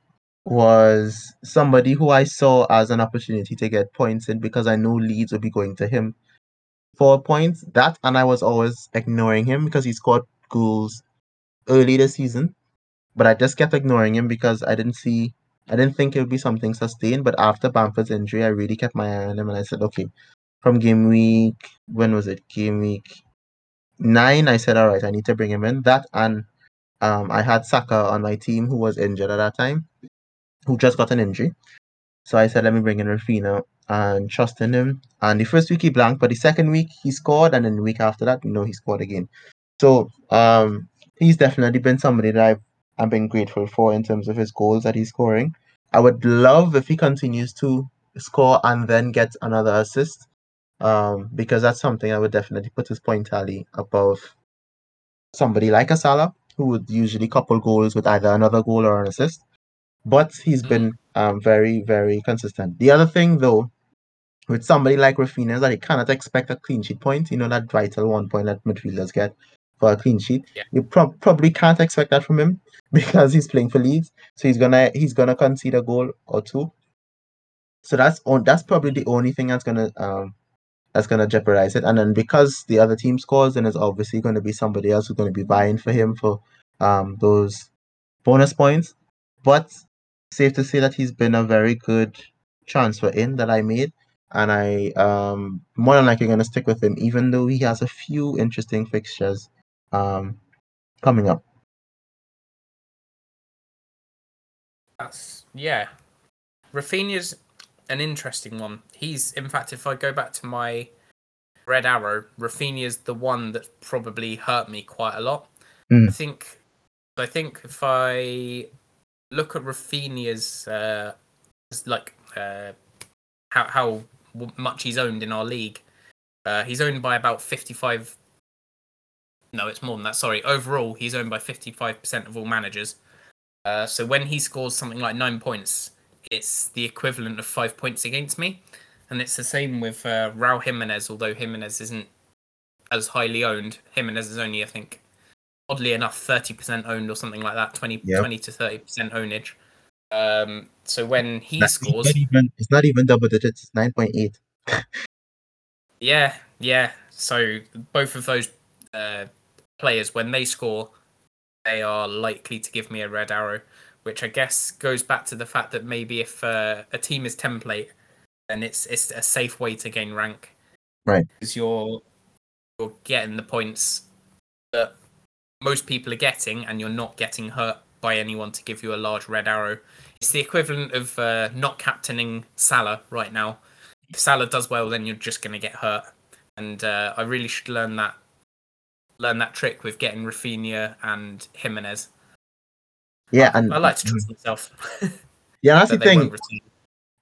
was somebody who I saw as an opportunity to get points in because I know Leeds would be going to him for points. That and I was always ignoring him because he scored goals early this season, but I just kept ignoring him because I didn't see, I didn't think it would be something sustained. But after Bamford's injury, I really kept my eye on him, and I said, okay, from game week, when was it? Game week nine. I said, all right, I need to bring him in. That and um, I had Saka on my team who was injured at that time, who just got an injury. So I said, let me bring in Raphinha and trust in him. And the first week he blanked, but the second week he scored, and then the week after that, you know, he scored again. So um, he's definitely been somebody that I've I've been grateful for in terms of his goals that he's scoring. I would love if he continues to score and then get another assist, um, because that's something I would definitely put his point tally above somebody like a Salah, who would usually couple goals with either another goal or an assist. But he's Mhm. been um, very, very consistent. The other thing, though, with somebody like Raphinha is that he cannot expect a clean sheet point. You know that vital one point that midfielders get for a clean sheet. Yeah. You prob- probably can't expect that from him because he's playing for Leeds. So he's gonna he's gonna concede a goal or two. So that's on that's probably the only thing that's gonna um that's gonna jeopardize it. And then because the other team scores, then it's obviously gonna be somebody else who's gonna be vying for him for um those bonus points. But safe to say that he's been a very good transfer in that I made. And I um more than likely gonna stick with him, even though he has a few interesting fixtures um coming up. That's yeah. Raphinha's an interesting one. He's in fact, if I go back to my red arrow, Raphinha's the one that probably hurt me quite a lot. Mm. I think. I think if I look at Raphinha's uh, like uh, how how much he's owned in our league, uh, he's owned by about fifty five. No, it's more than that. Sorry. Overall, he's owned by fifty five percent of all managers. Uh, so when he scores something like nine points, it's the equivalent of five points against me, and it's the same with uh, Raul Jimenez. Although Jimenez isn't as highly owned, Jimenez is only I think, oddly enough, thirty percent owned or something like that, 20, Yep. 20 to thirty percent ownage. Um, so when he That's scores, not even, it's not even double digits, it's nine point eight. Yeah, yeah. So both of those uh, players, when they score, they are likely to give me a red arrow, which I guess goes back to the fact that maybe if uh, a team is template, then it's it's a safe way to gain rank. Right. Because you're you're getting the points that most people are getting, and you're not getting hurt by anyone to give you a large red arrow. It's the equivalent of uh, not captaining Salah right now if Salah does well, then you're just going to get hurt. and uh, I really should learn that learn that trick with getting Raphinha and Jimenez. Yeah, I, and I like to trust myself. yeah, that's that the thing.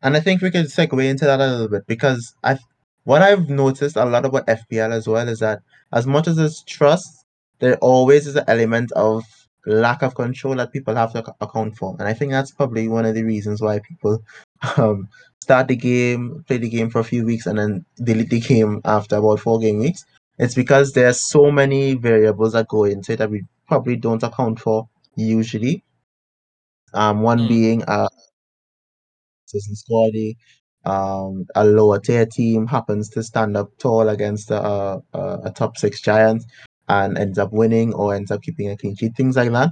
And I think we could segue into that a little bit because I, what I've noticed a lot about FPL as well is that as much as it's trust, there always is an element of lack of control that people have to account for, and I think that's probably one of the reasons why people um, start the game, play the game for a few weeks, and then delete the game after about four game weeks. It's because there's so many variables that go into it that we probably don't account for usually. Um, one Mm. being uh, season squaddy. Um, a lower tier team happens to stand up tall against a, a, a top six giant and ends up winning or ends up keeping a clean sheet, things like that.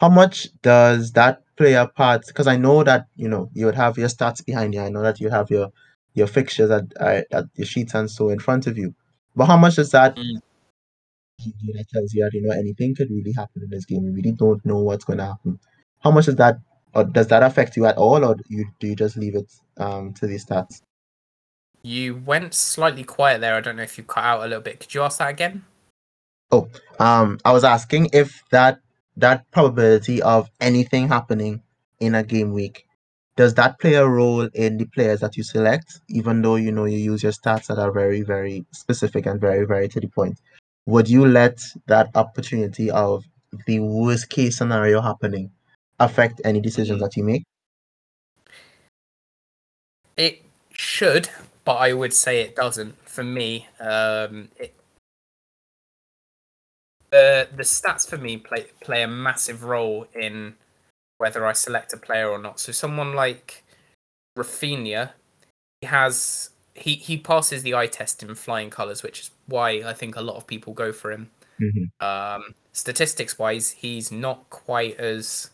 How much does that play a part? Because I know that you know you would have your stats behind you. I know that you have your your fixtures at, at, at your sheets and so in front of you. But how much does that Mm. that tells you that you know anything could really happen in this game? You really don't know what's going to happen. How much does that or does that affect you at all, or do you do you just leave it um to the stats? You went slightly quiet there. I don't know if you cut out a little bit. Could you ask that again? Oh, um, I was asking if that that probability of anything happening in a game week does that play a role in the players that you select, even though you know you use your stats that are very very specific and very very to the point. Would you let that opportunity of the worst case scenario happening affect any decisions Mm. that you make? It should, but I would say it doesn't. For me, um, it, the the stats for me play play a massive role in whether I select a player or not. So someone like Raphinha, he has he he passes the eye test in flying colours, which is why I think a lot of people go for him. Mhm. Um, statistics wise, he's not quite as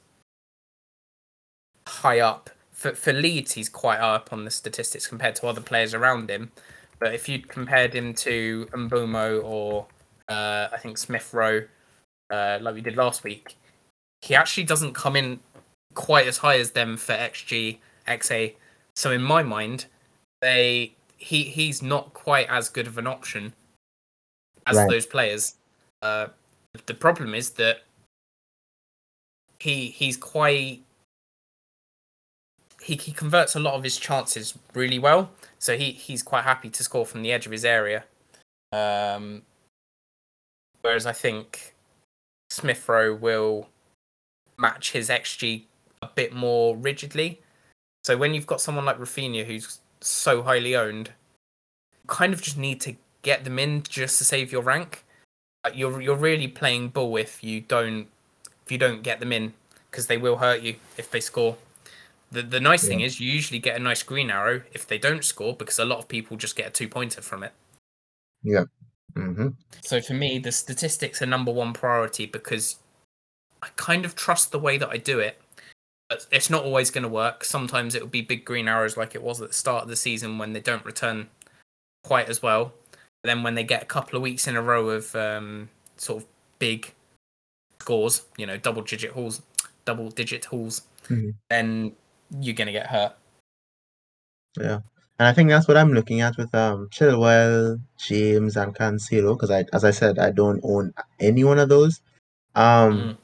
high up. For for Leeds, he's quite high up on the statistics compared to other players around him. But if you compared him to Mbeumo or uh, I think Smith Rowe, uh, like we did last week, he actually doesn't come in quite as high as them for XG, XA. So in my mind, they he he's not quite as good of an option as Right. those players. Uh, the problem is that he he's quite he, he converts a lot of his chances really well. So he, he's quite happy to score from the edge of his area. Um, whereas I think Smith Rowe will match his XG a bit more rigidly. So when you've got someone like Raphinha who's so highly owned, you kind of just need to get them in just to save your rank. Like you're you're really playing bull if you don't if you don't get them in because they will hurt you if they score. The the nice thing is you usually get a nice green arrow if they don't score because a lot of people just get a two pointer from it. Yeah. hmm So for me, the statistics are number one priority because I kind of trust the way that I do it. But it's not always going to work. Sometimes it will be big green arrows like it was at the start of the season when they don't return quite as well. then when they get a couple of weeks in a row of um, sort of big scores, you know, double digit hauls, double digit hauls, Mhm. then you're going to get hurt. Yeah. And I think that's what I'm looking at with um Chilwell, James, and Cancelo, because I, as I said, I don't own any one of those. Um, Mm.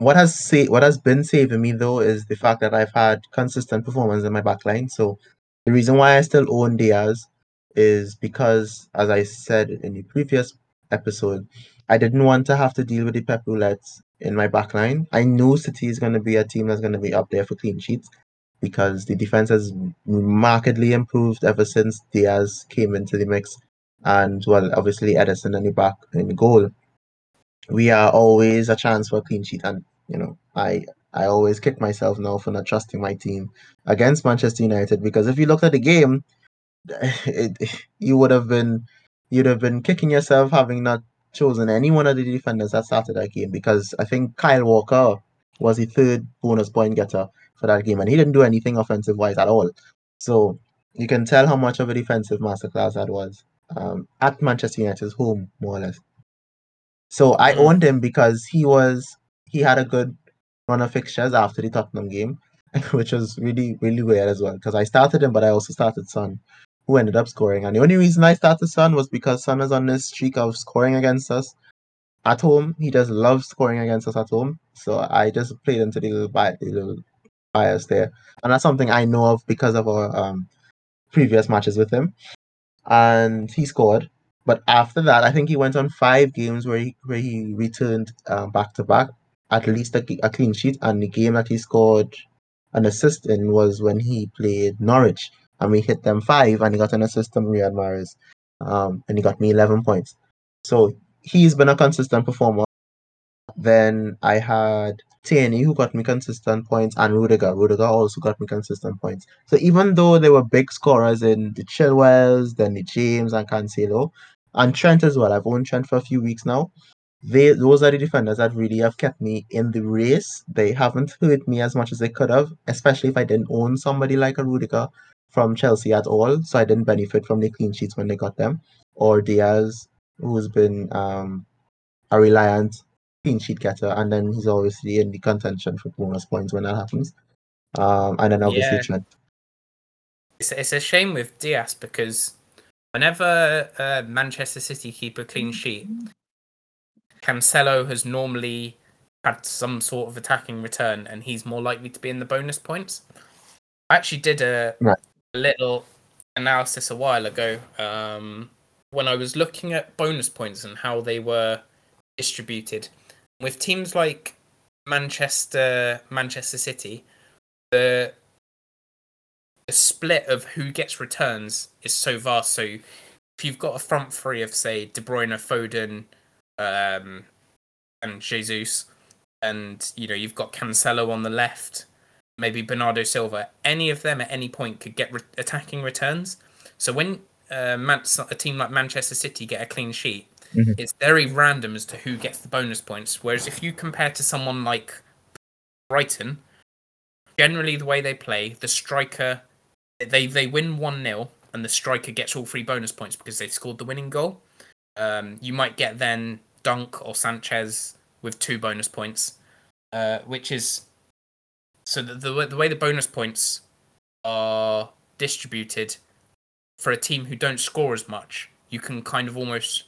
What has sa- what has been saving me though is the fact that I've had consistent performance in my backline. So the reason why I still own Dias is because, as I said in the previous episode, I didn't want to have to deal with the Pep roulette in my backline. I knew City is going to be a team that's going to be up there for clean sheets because the defense has markedly improved ever since Dias came into the mix, and well, obviously Ederson in the back in goal. We are always a chance for a clean sheet, and you know, I I always kick myself now for not trusting my team against Manchester United because if you look at the game, it, you would have been you'd have been kicking yourself having not chosen any one of the defenders that started that game because I think Kyle Walker was the third bonus point getter for that game and he didn't do anything offensive wise at all. So you can tell how much of a defensive masterclass that was um, at Manchester United's home, more or less. So I Mm. owned him because he was he had a good run of fixtures after the Tottenham game, which was really really weird as well because I started him, but I also started Son, who ended up scoring. And the only reason I started Son was because Son is on this streak of scoring against us at home. He just loves scoring against us at home. So I just played into the little, bi- the little bias there. And that's something I know of because of our um, previous matches with him. And he scored. But after that, I think he went on five games where he where he returned um, back to back, at least a, a clean sheet. And the game that he scored an assist in was when he played Norwich, and we hit them five, and he got an assist from Riyad Mahrez, um, and he got me eleven points. So he's been a consistent performer. Then I had Tierney who got me consistent points, and Rudiger. Rudiger also got me consistent points. So even though there were big scorers in the Chilwells, then the James and Cancelo, and Trent as well. I've owned Trent for a few weeks now. They those are the defenders that really have kept me in the race. They haven't hurt me as much as they could have, especially if I didn't own somebody like a Rudiger from Chelsea at all. So I didn't benefit from the clean sheets when they got them. Or Dias, who's been um, a reliant clean sheet getter, and then he's obviously in the contention for bonus points when that happens. Um, and then obviously Yeah. Trent. It's, it's a shame with Dias because whenever uh, Manchester City keep a clean sheet, Cancelo has normally had some sort of attacking return, and he's more likely to be in the bonus points. I actually did a Right. little analysis a while ago um, when I was looking at bonus points and how they were distributed. With teams like Manchester, Manchester City, the the split of who gets returns is so vast. So if you've got a front three of say De Bruyne, Foden, um, and Jesus, and you know you've got Cancelo on the left, maybe Bernardo Silva, any of them at any point could get re- attacking returns. So when uh, Man- a team like Manchester City get a clean sheet, Mhm. it's very random as to who gets the bonus points. Whereas if you compare to someone like Brighton, generally the way they play, the striker they they win one 0 and the striker gets all three bonus points because they scored the winning goal. Um, you might get then Dunk or Sanchez with two bonus points, uh, which is so the, the way- the way the bonus points are distributed for a team who don't score as much, you can kind of almost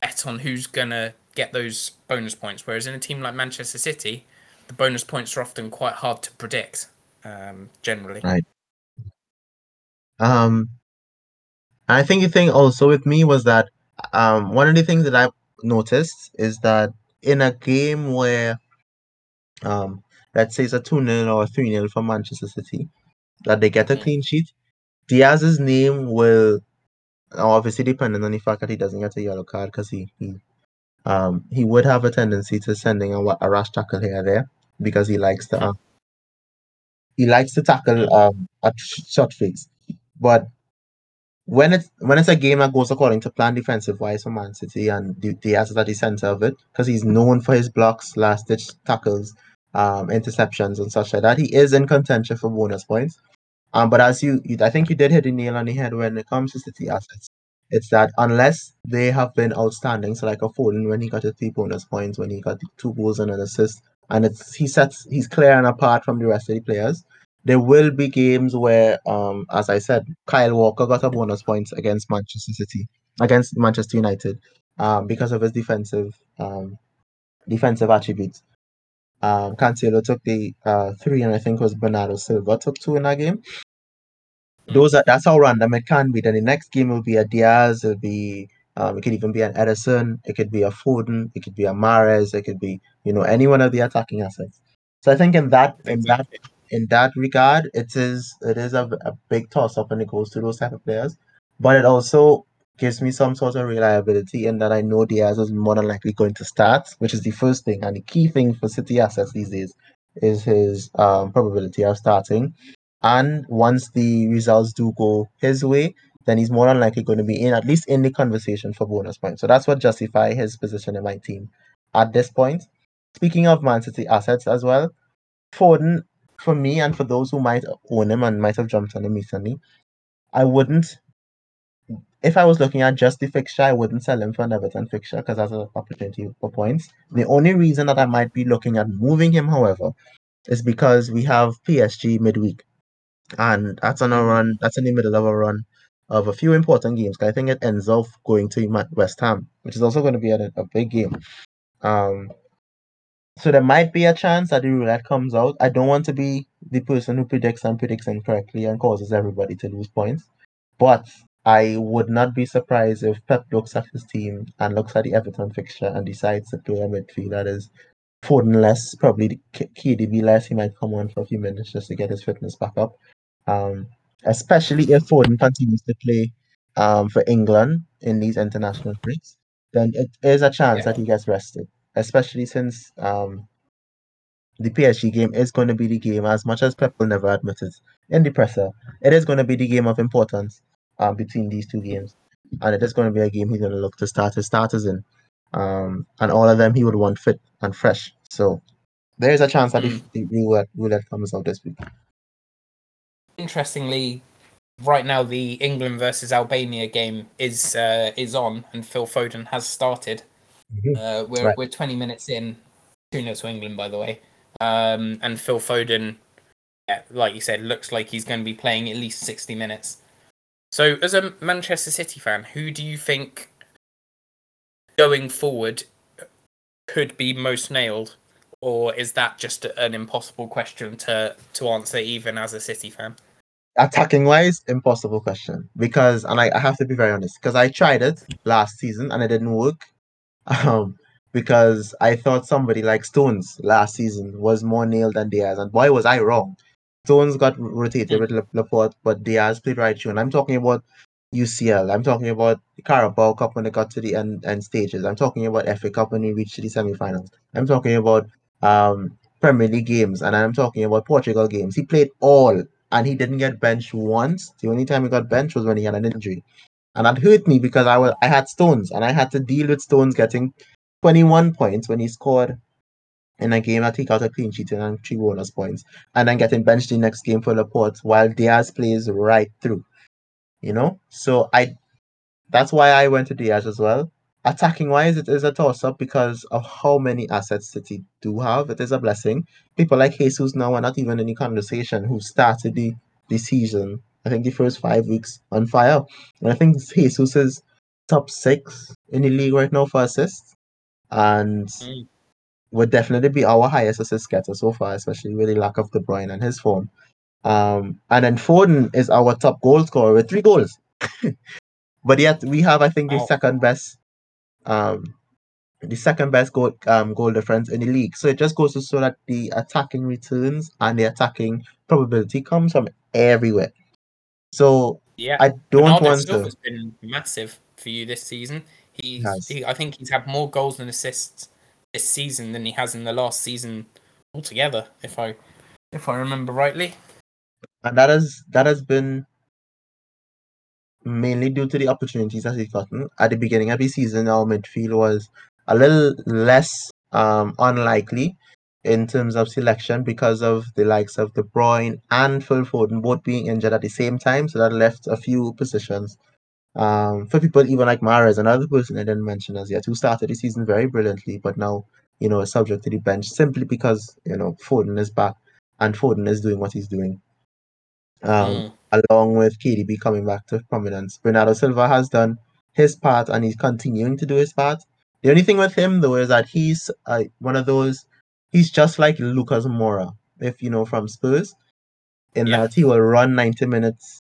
bet on who's gonna get those bonus points. Whereas in a team like Manchester City, the bonus points are often quite hard to predict. Um, generally, Right. Um, I think the thing also with me was that um, one of the things that I've noticed is that in a game where, um, let's say it's a 2 0 or 3 0 for Manchester City, that they get a clean sheet, Dias's name will obviously depending on the fact that he doesn't get a yellow card because he, he um he would have a tendency to sending a, a rash tackle here or there because he likes to um, he likes to tackle um at short fakes, but when it's when it's a game that goes according to plan defensive wise for Man City and the Dias is at the center of it because he's known for his blocks, last ditch tackles, um, interceptions and such like that. He is in contention for bonus points. Um, but as you, you, I think you did hit the nail on the head when it comes to City assets. It's that unless they have been outstanding, so like a Foden when he got his three bonus points, when he got the two goals and an assist, and it's he sets he's clear and apart from the rest of the players. There will be games where, um, as I said, Kyle Walker got a bonus points against Manchester City, against Manchester United, um, because of his defensive, um, defensive attributes. Um, Cancelo took the uh, three, and I think it was Bernardo Silva took two in that game. Those are that's how random it can be. Then the next game will be a Dias, it'll be um, it could even be an Ederson, it could be a Foden, it could be a Mahrez, it could be you know any one of the attacking assets. So I think in that in that in that regard, it is it is a, a big toss up when it goes to those type of players. But it also gives me some sort of reliability in that I know Dias is more than likely going to start, which is the first thing and the key thing for City assets these days is his um, probability of starting. And once the results do go his way, then he's more than likely going to be in at least in the conversation for bonus points. So that's what justify his position in my team at this point. Speaking of Man City assets as well, Foden for me and for those who might own him and might have jumped on him recently, I wouldn't. If I was looking at just the fixture, I wouldn't sell him for an Everton fixture because that's an opportunity for points. The only reason that I might be looking at moving him, however, is because we have PSG midweek, and that's on a run. That's in the middle of a run. of a few important games. I think it ends off going to West Ham, which is also going to be a, a big game. Um, so there might be a chance that the roulette comes out. I don't want to be the person who predicts and predicts incorrectly and causes everybody to lose points. But I would not be surprised if Pep looks at his team and looks at the Everton fixture and decides to play a midfield that is Foden less, probably KDB less. He might come on for a few minutes just to get his fitness back up. Um, especially if Foden continues to play um, for England in these international breaks, then it is a chance yeah. that he gets rested especially since um, the PSG game is going to be the game, as much as Pep will never admit it in the presser, it is going to be the game of importance um, between these two games. And it is going to be a game he's going to look to start his starters in. Um, and all of them he would want fit and fresh. So there is a chance that mm. the roulette, roulette comes out this week. Interestingly, right now the England versus Albania game is uh, is on, and Phil Foden has started. Mm-hmm. Uh, we're right. we're 20 minutes in, two 0 to England, by the way. Um, and Phil Foden, yeah, like you said, looks like he's going to be playing at least 60 minutes. So, as a Manchester City fan, who do you think going forward could be most nailed, or is that just an impossible question to to answer, even as a City fan? Attacking wise, impossible question because, and I, I have to be very honest, because I tried it last season and it didn't work um, because I thought somebody like Stones last season was more nailed than Dias, and boy was I wrong. Stones got rotated with Laporte, but Dias played right through. And I'm talking about UCL. I'm talking about the Carabao Cup when they got to the end, end stages. I'm talking about FA Cup when they reached the semi-finals. I'm talking about um, Premier League games, and I'm talking about Portugal games. He played all, and he didn't get benched once. The only time he got benched was when he had an injury and that hurt me because I was I had Stones and I had to deal with Stones getting 21 points when he scored in a game that he got a clean sheet and three bonus points, and then getting benched the next game for Laporte while Dias plays right through. You know, so I that's why I went to Dias as well. Attacking wise, it is a toss up because of how many assets City do have. It is a blessing. People like Jesus now are not even in the conversation who started the, the season I think the first five weeks on fire. And I think Jesus is top six in the league right now for assists. And mm. would definitely be our highest assist getter so far, especially with the lack of De Bruyne and his form. Um, and then Foden is our top goal scorer with three goals. but yet we have, I think, the oh. second best um, the second best goal um, goal difference in the league. So it just goes to show that the attacking returns and the attacking probability comes from everywhere. So yeah, I don't want to. has been massive for you this season. He's, nice. he, I think he's had more goals and assists this season than he has in the last season altogether. If I, if I remember rightly, and that has that has been mainly due to the opportunities that he's gotten at the beginning of the season. Our midfield was a little less um, unlikely in terms of selection because of the likes of De Bruyne and Phil Foden both being injured at the same time. So that left a few positions um, for people even like Mahrez, another person I didn't mention as yet, who started the season very brilliantly, but now, you know, is subject to the bench simply because, you know, Foden is back and Foden is doing what he's doing. Um, mm. Along with KDB coming back to prominence. Bernardo Silva has done his part and he's continuing to do his part. The only thing with him, though, is that he's uh, one of those he's just like Lucas Moura, if you know from Spurs, in yeah. that he will run 90 minutes,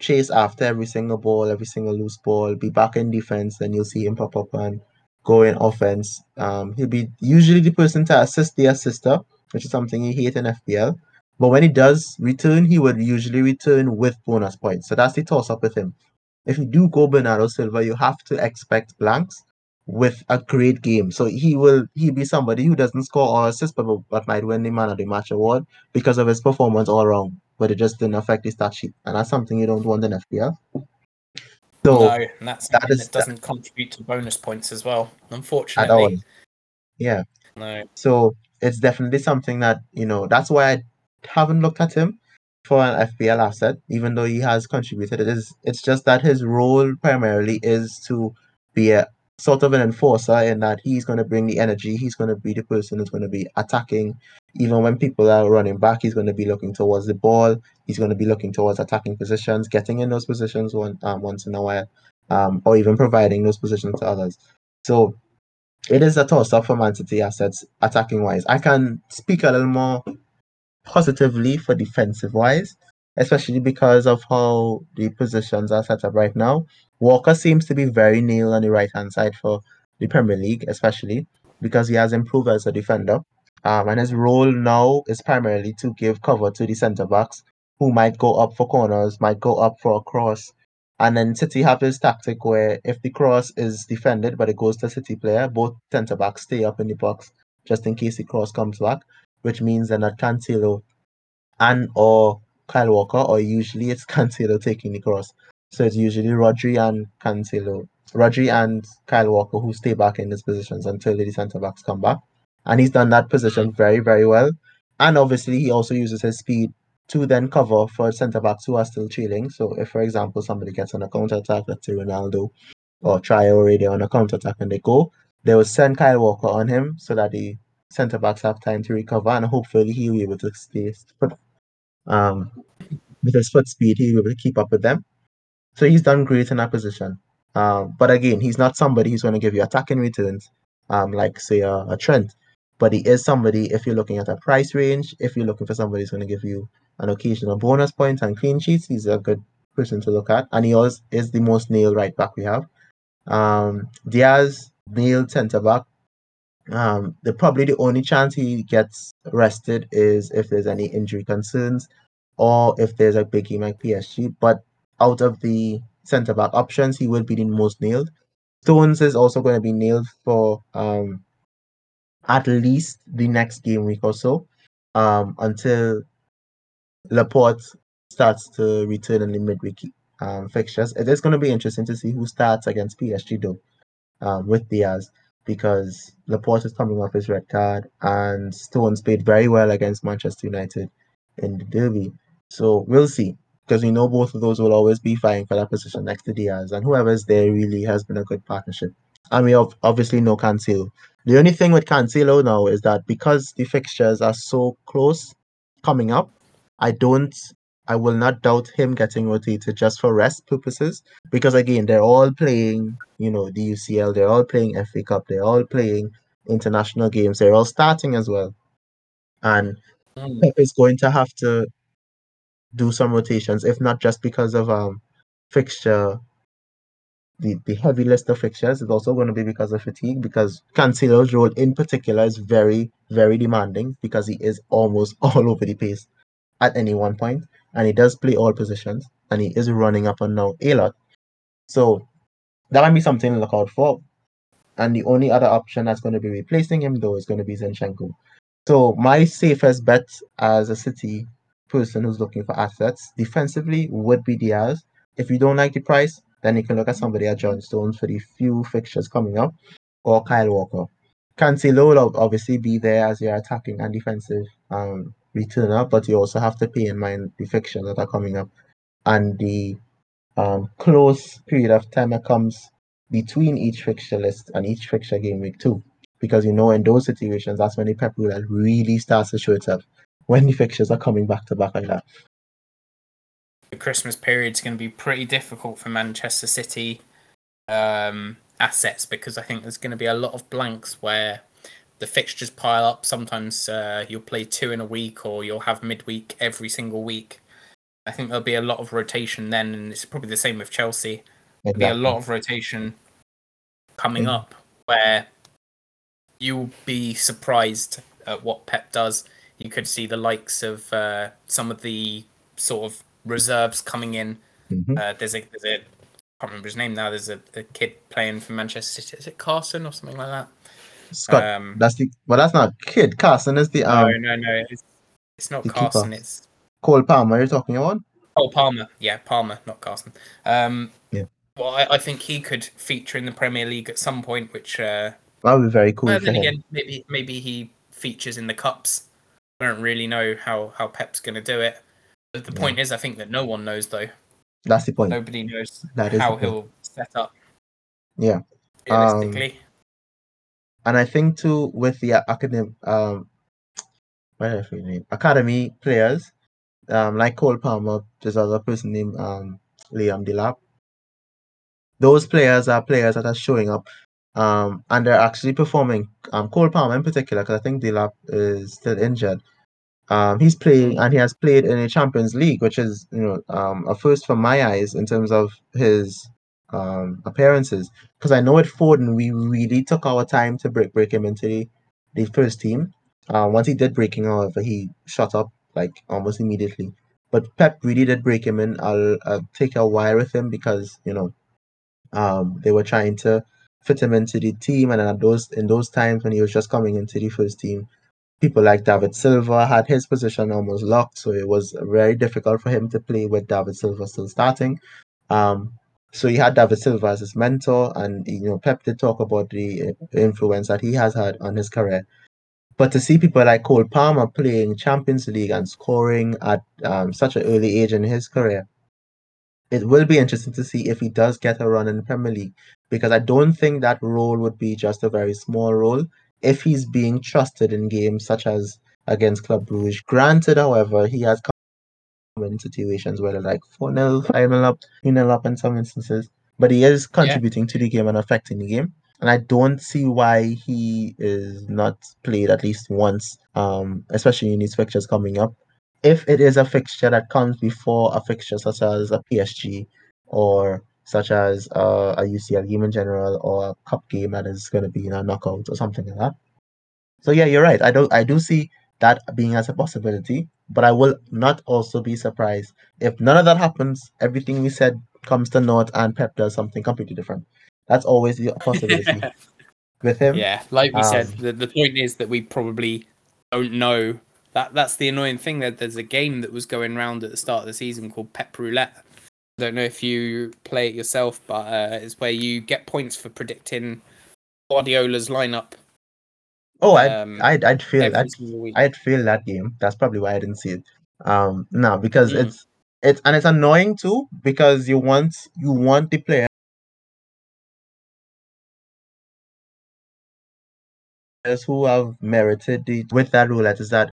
chase after every single ball, every single loose ball, be back in defense, then you'll see him pop up and go in offense. Um, he'll be usually the person to assist the assister, which is something he hate in FPL. But when he does return, he would usually return with bonus points. So that's the toss up with him. If you do go Bernardo Silva, you have to expect blanks with a great game. So he will he be somebody who doesn't score or assist, but, but might win the man of the match award because of his performance all around. But it just didn't affect his stat sheet, and that's something you don't want in FPL. So no, and that's that, is, that doesn't contribute to bonus points as well, unfortunately. Yeah. No. So it's definitely something that you know. That's why I haven't looked at him for an FPL asset, even though he has contributed. It is. It's just that his role primarily is to be a sort of an enforcer in that he's going to bring the energy. He's going to be the person who's going to be attacking. Even when people are running back, he's going to be looking towards the ball. He's going to be looking towards attacking positions, getting in those positions one, um, once in a while, um, or even providing those positions to others. So it is a toss up for Man City assets attacking wise. I can speak a little more positively for defensive wise, especially because of how the positions are set up right now. Walker seems to be very nailed on the right hand side for the Premier League, especially because he has improved as a defender. Um, and his role now is primarily to give cover to the centre backs who might go up for corners, might go up for a cross. And then City have this tactic where if the cross is defended but it goes to City player, both centre backs stay up in the box just in case the cross comes back, which means then that Cancelo and or Kyle Walker, or usually it's Cancelo taking the cross. So it's usually Rodri and Cancelo, Rodri and Kyle Walker who stay back in these positions until the centre backs come back. And he's done that position very, very well. And obviously, he also uses his speed to then cover for centre backs who are still trailing. So if, for example, somebody gets on a counter attack, let's say Ronaldo or Traore, on a counter attack and they go, they will send Kyle Walker on him so that the centre backs have time to recover and hopefully he'll be able to stay um with his foot speed he'll be able to keep up with them. So he's done great in that position. Um, but again, he's not somebody who's going to give you attacking returns, um, like say a, a Trent. But he is somebody if you're looking at a price range, if you're looking for somebody who's going to give you an occasional bonus point and clean sheets, he's a good person to look at. And he also is the most nailed right back we have. Um, Dias nailed centre back. Um, the probably the only chance he gets rested is if there's any injury concerns or if there's a big game like PSG. But out of the centre back options, he will be the most nailed. Stones is also going to be nailed for um, at least the next game week or so um, until Laporte starts to return in the midweek um, fixtures. It is going to be interesting to see who starts against PSG though um, with Dias because Laporte is coming off his red card and Stones played very well against Manchester United in the derby. So we'll see because we know both of those will always be fighting for that position next to Dias, and whoever's there really has been a good partnership. And we have obviously know Cancelo. The only thing with Cancelo now is that because the fixtures are so close coming up, I don't, I will not doubt him getting rotated just for rest purposes. Because again, they're all playing, you know, the UCL, they're all playing FA Cup, they're all playing international games, they're all starting as well. And Mm. Pep is going to have to do some rotations, if not just because of um fixture the, the heavy list of fixtures is also going to be because of fatigue because Cancelo's role in particular is very, very demanding because he is almost all over the pace at any one point and he does play all positions and he is running up and down a lot. So that might be something to look out for. And the only other option that's going to be replacing him though is going to be Zinchenko. So my safest bet as a City person who's looking for assets defensively would be Dias. If you don't like the price, then you can look at somebody at John Stones for the few fixtures coming up, or Kyle Walker. Cancelo will ob- obviously be there as your attacking and defensive um, returner, but you also have to pay in mind the fixtures that are coming up and the um, close period of time that comes between each fixture list and each fixture game week too. Because you know, in those situations, that's when the pep really starts to show itself when the fixtures are coming back to back like that. the Christmas period's going to be pretty difficult for Manchester City um, assets because I think there's going to be a lot of blanks where the fixtures pile up. Sometimes uh, you'll play two in a week, or you'll have midweek every single week. I think there'll be a lot of rotation then, and it's probably the same with Chelsea. There'll be a lot of rotation coming Mhm. up where you'll be surprised at what Pep does. You could see the likes of uh, some of the sort of reserves coming in. Mhm. Uh, there's a there's a I can't remember his name now. There's a, a kid playing for Manchester City. Is it Carson or something like that? Scott, Um, that's the well, that's not a kid. Carson is the no, um no, no. It's, it's not the keeper. Carson. It's Cole Palmer you're talking about. Oh, Palmer. Yeah, Palmer, not Carson. Um, Yeah. Well, I, I think he could feature in the Premier League at some point, which. Uh, That would be very cool well, then him. again, maybe maybe he features in the cups. I don't really know how how Pep's going to do it. But the Yeah. point is, I think that no one knows though. That's the point. Nobody knows That is how he'll set up. Yeah. realistically. and I think too with the academic um, what is his name? Academy players, um, like Cole Palmer, there's other person named um Liam Delap. Those players are players that are showing up, um, and they're actually performing. Um, Cole Palmer in particular, because I think Delap is still injured. Um, he's playing and he has played in a Champions League, which is you know um, a first for my eyes in terms of his um, appearances. Because I know at Foden we really took our time to break break him into the, the first team. Uh, once he did breaking, however, he shot up like almost immediately. But Pep really did break him in. I'll, I'll take a while with him because you know um, they were trying to fit him into the team, and at those in those times when he was just coming into the first team, people like David Silva had his position almost locked, so it was very difficult for him to play with David Silva still starting. Um, so he had David Silva as his mentor, and you know Pep did talk about the influence that he has had on his career. But to see people like Cole Palmer playing Champions League and scoring at um, such an early age in his career, it will be interesting to see if he does get a run in the Premier League because I don't think that role would be just a very small role if he's being trusted in games such as against Club Brugge. Granted, however, he has come in situations where they're like 4 0, 5 0 up, 3 0 up in some instances, but he is contributing to the game and affecting the game. And I don't see why he is not played at least once, um, especially in these fixtures coming up if it is a fixture that comes before a fixture such as a PSG or such as uh, a UCL game in general or a cup game that is going to be in a knockout or something like that. So yeah, you're right. I do I do see that being as a possibility, but I will not also be surprised if none of that happens. Everything we said comes to naught, and Pep does something completely different. That's always the possibility with him. Yeah, like we said, Um, the, the point is that we probably don't know. That that's the annoying thing. That there's a game that was going around at the start of the season called Pep Roulette. I don't know if you play it yourself, but uh, it's where you get points for predicting Guardiola's lineup Oh, I'd, Um, I'd, I'd feel, every I'd, feel that game. That's probably why I didn't see it. Um, no, because Mm. it's, it's, and it's annoying too because you want, you want the players who have merited the with that roulette is that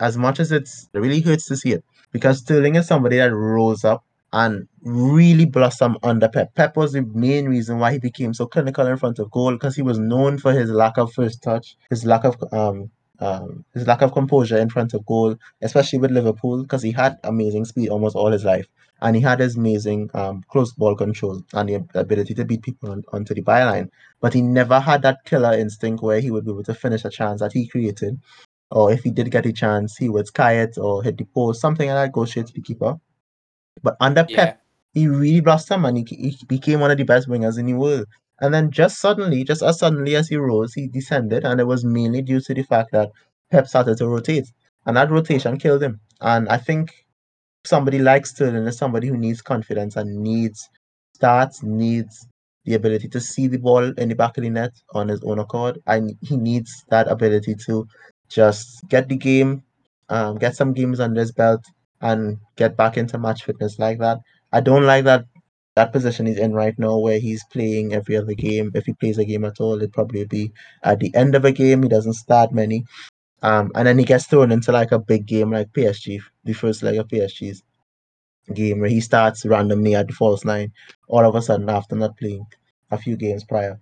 as much as it's it really hurts to see it because Sterling is somebody that rose up and really blossomed under Pep. Pep was the main reason why he became so clinical in front of goal because he was known for his lack of first touch, his lack of um um his lack of composure in front of goal, especially with Liverpool because he had amazing speed almost all his life and he had his amazing um close ball control and the ability to beat people on, onto the byline. But he never had that killer instinct where he would be able to finish a chance that he created or if he did get a chance, he would sky it or hit the post, something like that, go straight to the keeper. But under Pep, he really blossomed and he, he became one of the best wingers in the world. And then just suddenly, just as suddenly as he rose, he descended, and it was mainly due to the fact that Pep started to rotate, and that rotation killed him. And I think somebody like Sterling is somebody who needs confidence and needs starts, needs the ability to see the ball in the back of the net on his own accord, and he needs that ability to just get the game, um, get some games under his belt, and get back into match fitness like that. I don't like that that position he's in right now, where he's playing every other game. If he plays a game at all, it'd probably be at the end of a game. He doesn't start many, um, and then he gets thrown into like a big game like PSG, the first leg of PSG's game, where he starts randomly at the false nine, all of a sudden after not playing a few games prior.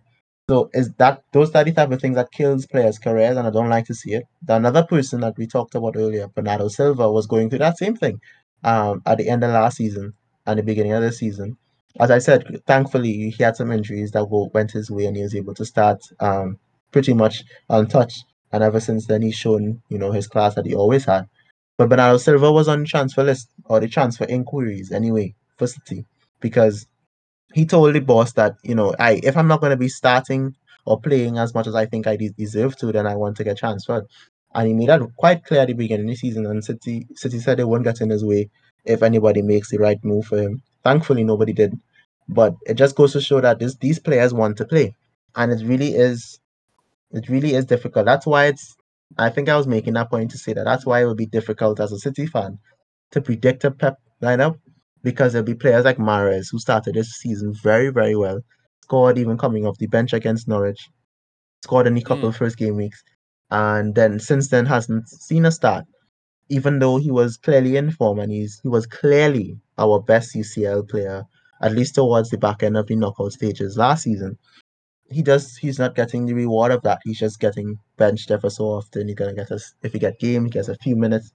So is that those are the type of things that kills players' careers, and I don't like to see it. The another person that we talked about earlier, Bernardo Silva, was going through that same thing um, at the end of last season and the beginning of this season. As I said, thankfully he had some injuries that went his way, and he was able to start um, pretty much untouched. And ever since then, he's shown you know his class that he always had. But Bernardo Silva was on the transfer list or the transfer inquiries anyway for City because he told the boss that you know, I if I'm not going to be starting or playing as much as I think I de- deserve to, then I want to get transferred. And he made that quite clear at the beginning of the season. And City City said they won't get in his way if anybody makes the right move for him. Thankfully, nobody did. But it just goes to show that this, these players want to play, and it really is, it really is difficult. That's why it's. I think I was making that point to say that that's why it would be difficult as a City fan to predict a Pep lineup because there'll be players like Mahrez who started this season very very well, scored even coming off the bench against Norwich, scored in a couple Mm. first game weeks, and then since then hasn't seen a start even though he was clearly in form and he's he was clearly our best UCL player, at least towards the back end of the knockout stages last season. He does he's not getting the reward of that. He's just getting benched ever so often. He's gonna get us if he get game, he gets a few minutes.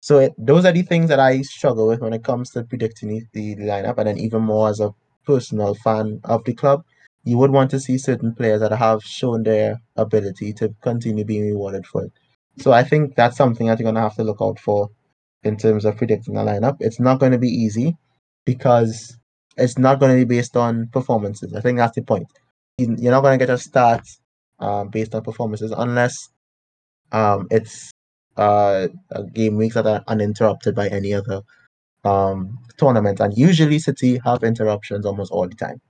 So it, those are the things that I struggle with when it comes to predicting the, the lineup, and then even more as a personal fan of the club, you would want to see certain players that have shown their ability to continue being rewarded for it. So I think that's something that you're gonna have to look out for in terms of predicting a lineup. It's not going to be easy because it's not going to be based on performances. I think that's the point. You- You're not going to get a start um, based on performances unless um, it's uh, game weeks that are uninterrupted by any other um, tournament. And usually, City have interruptions almost all the time.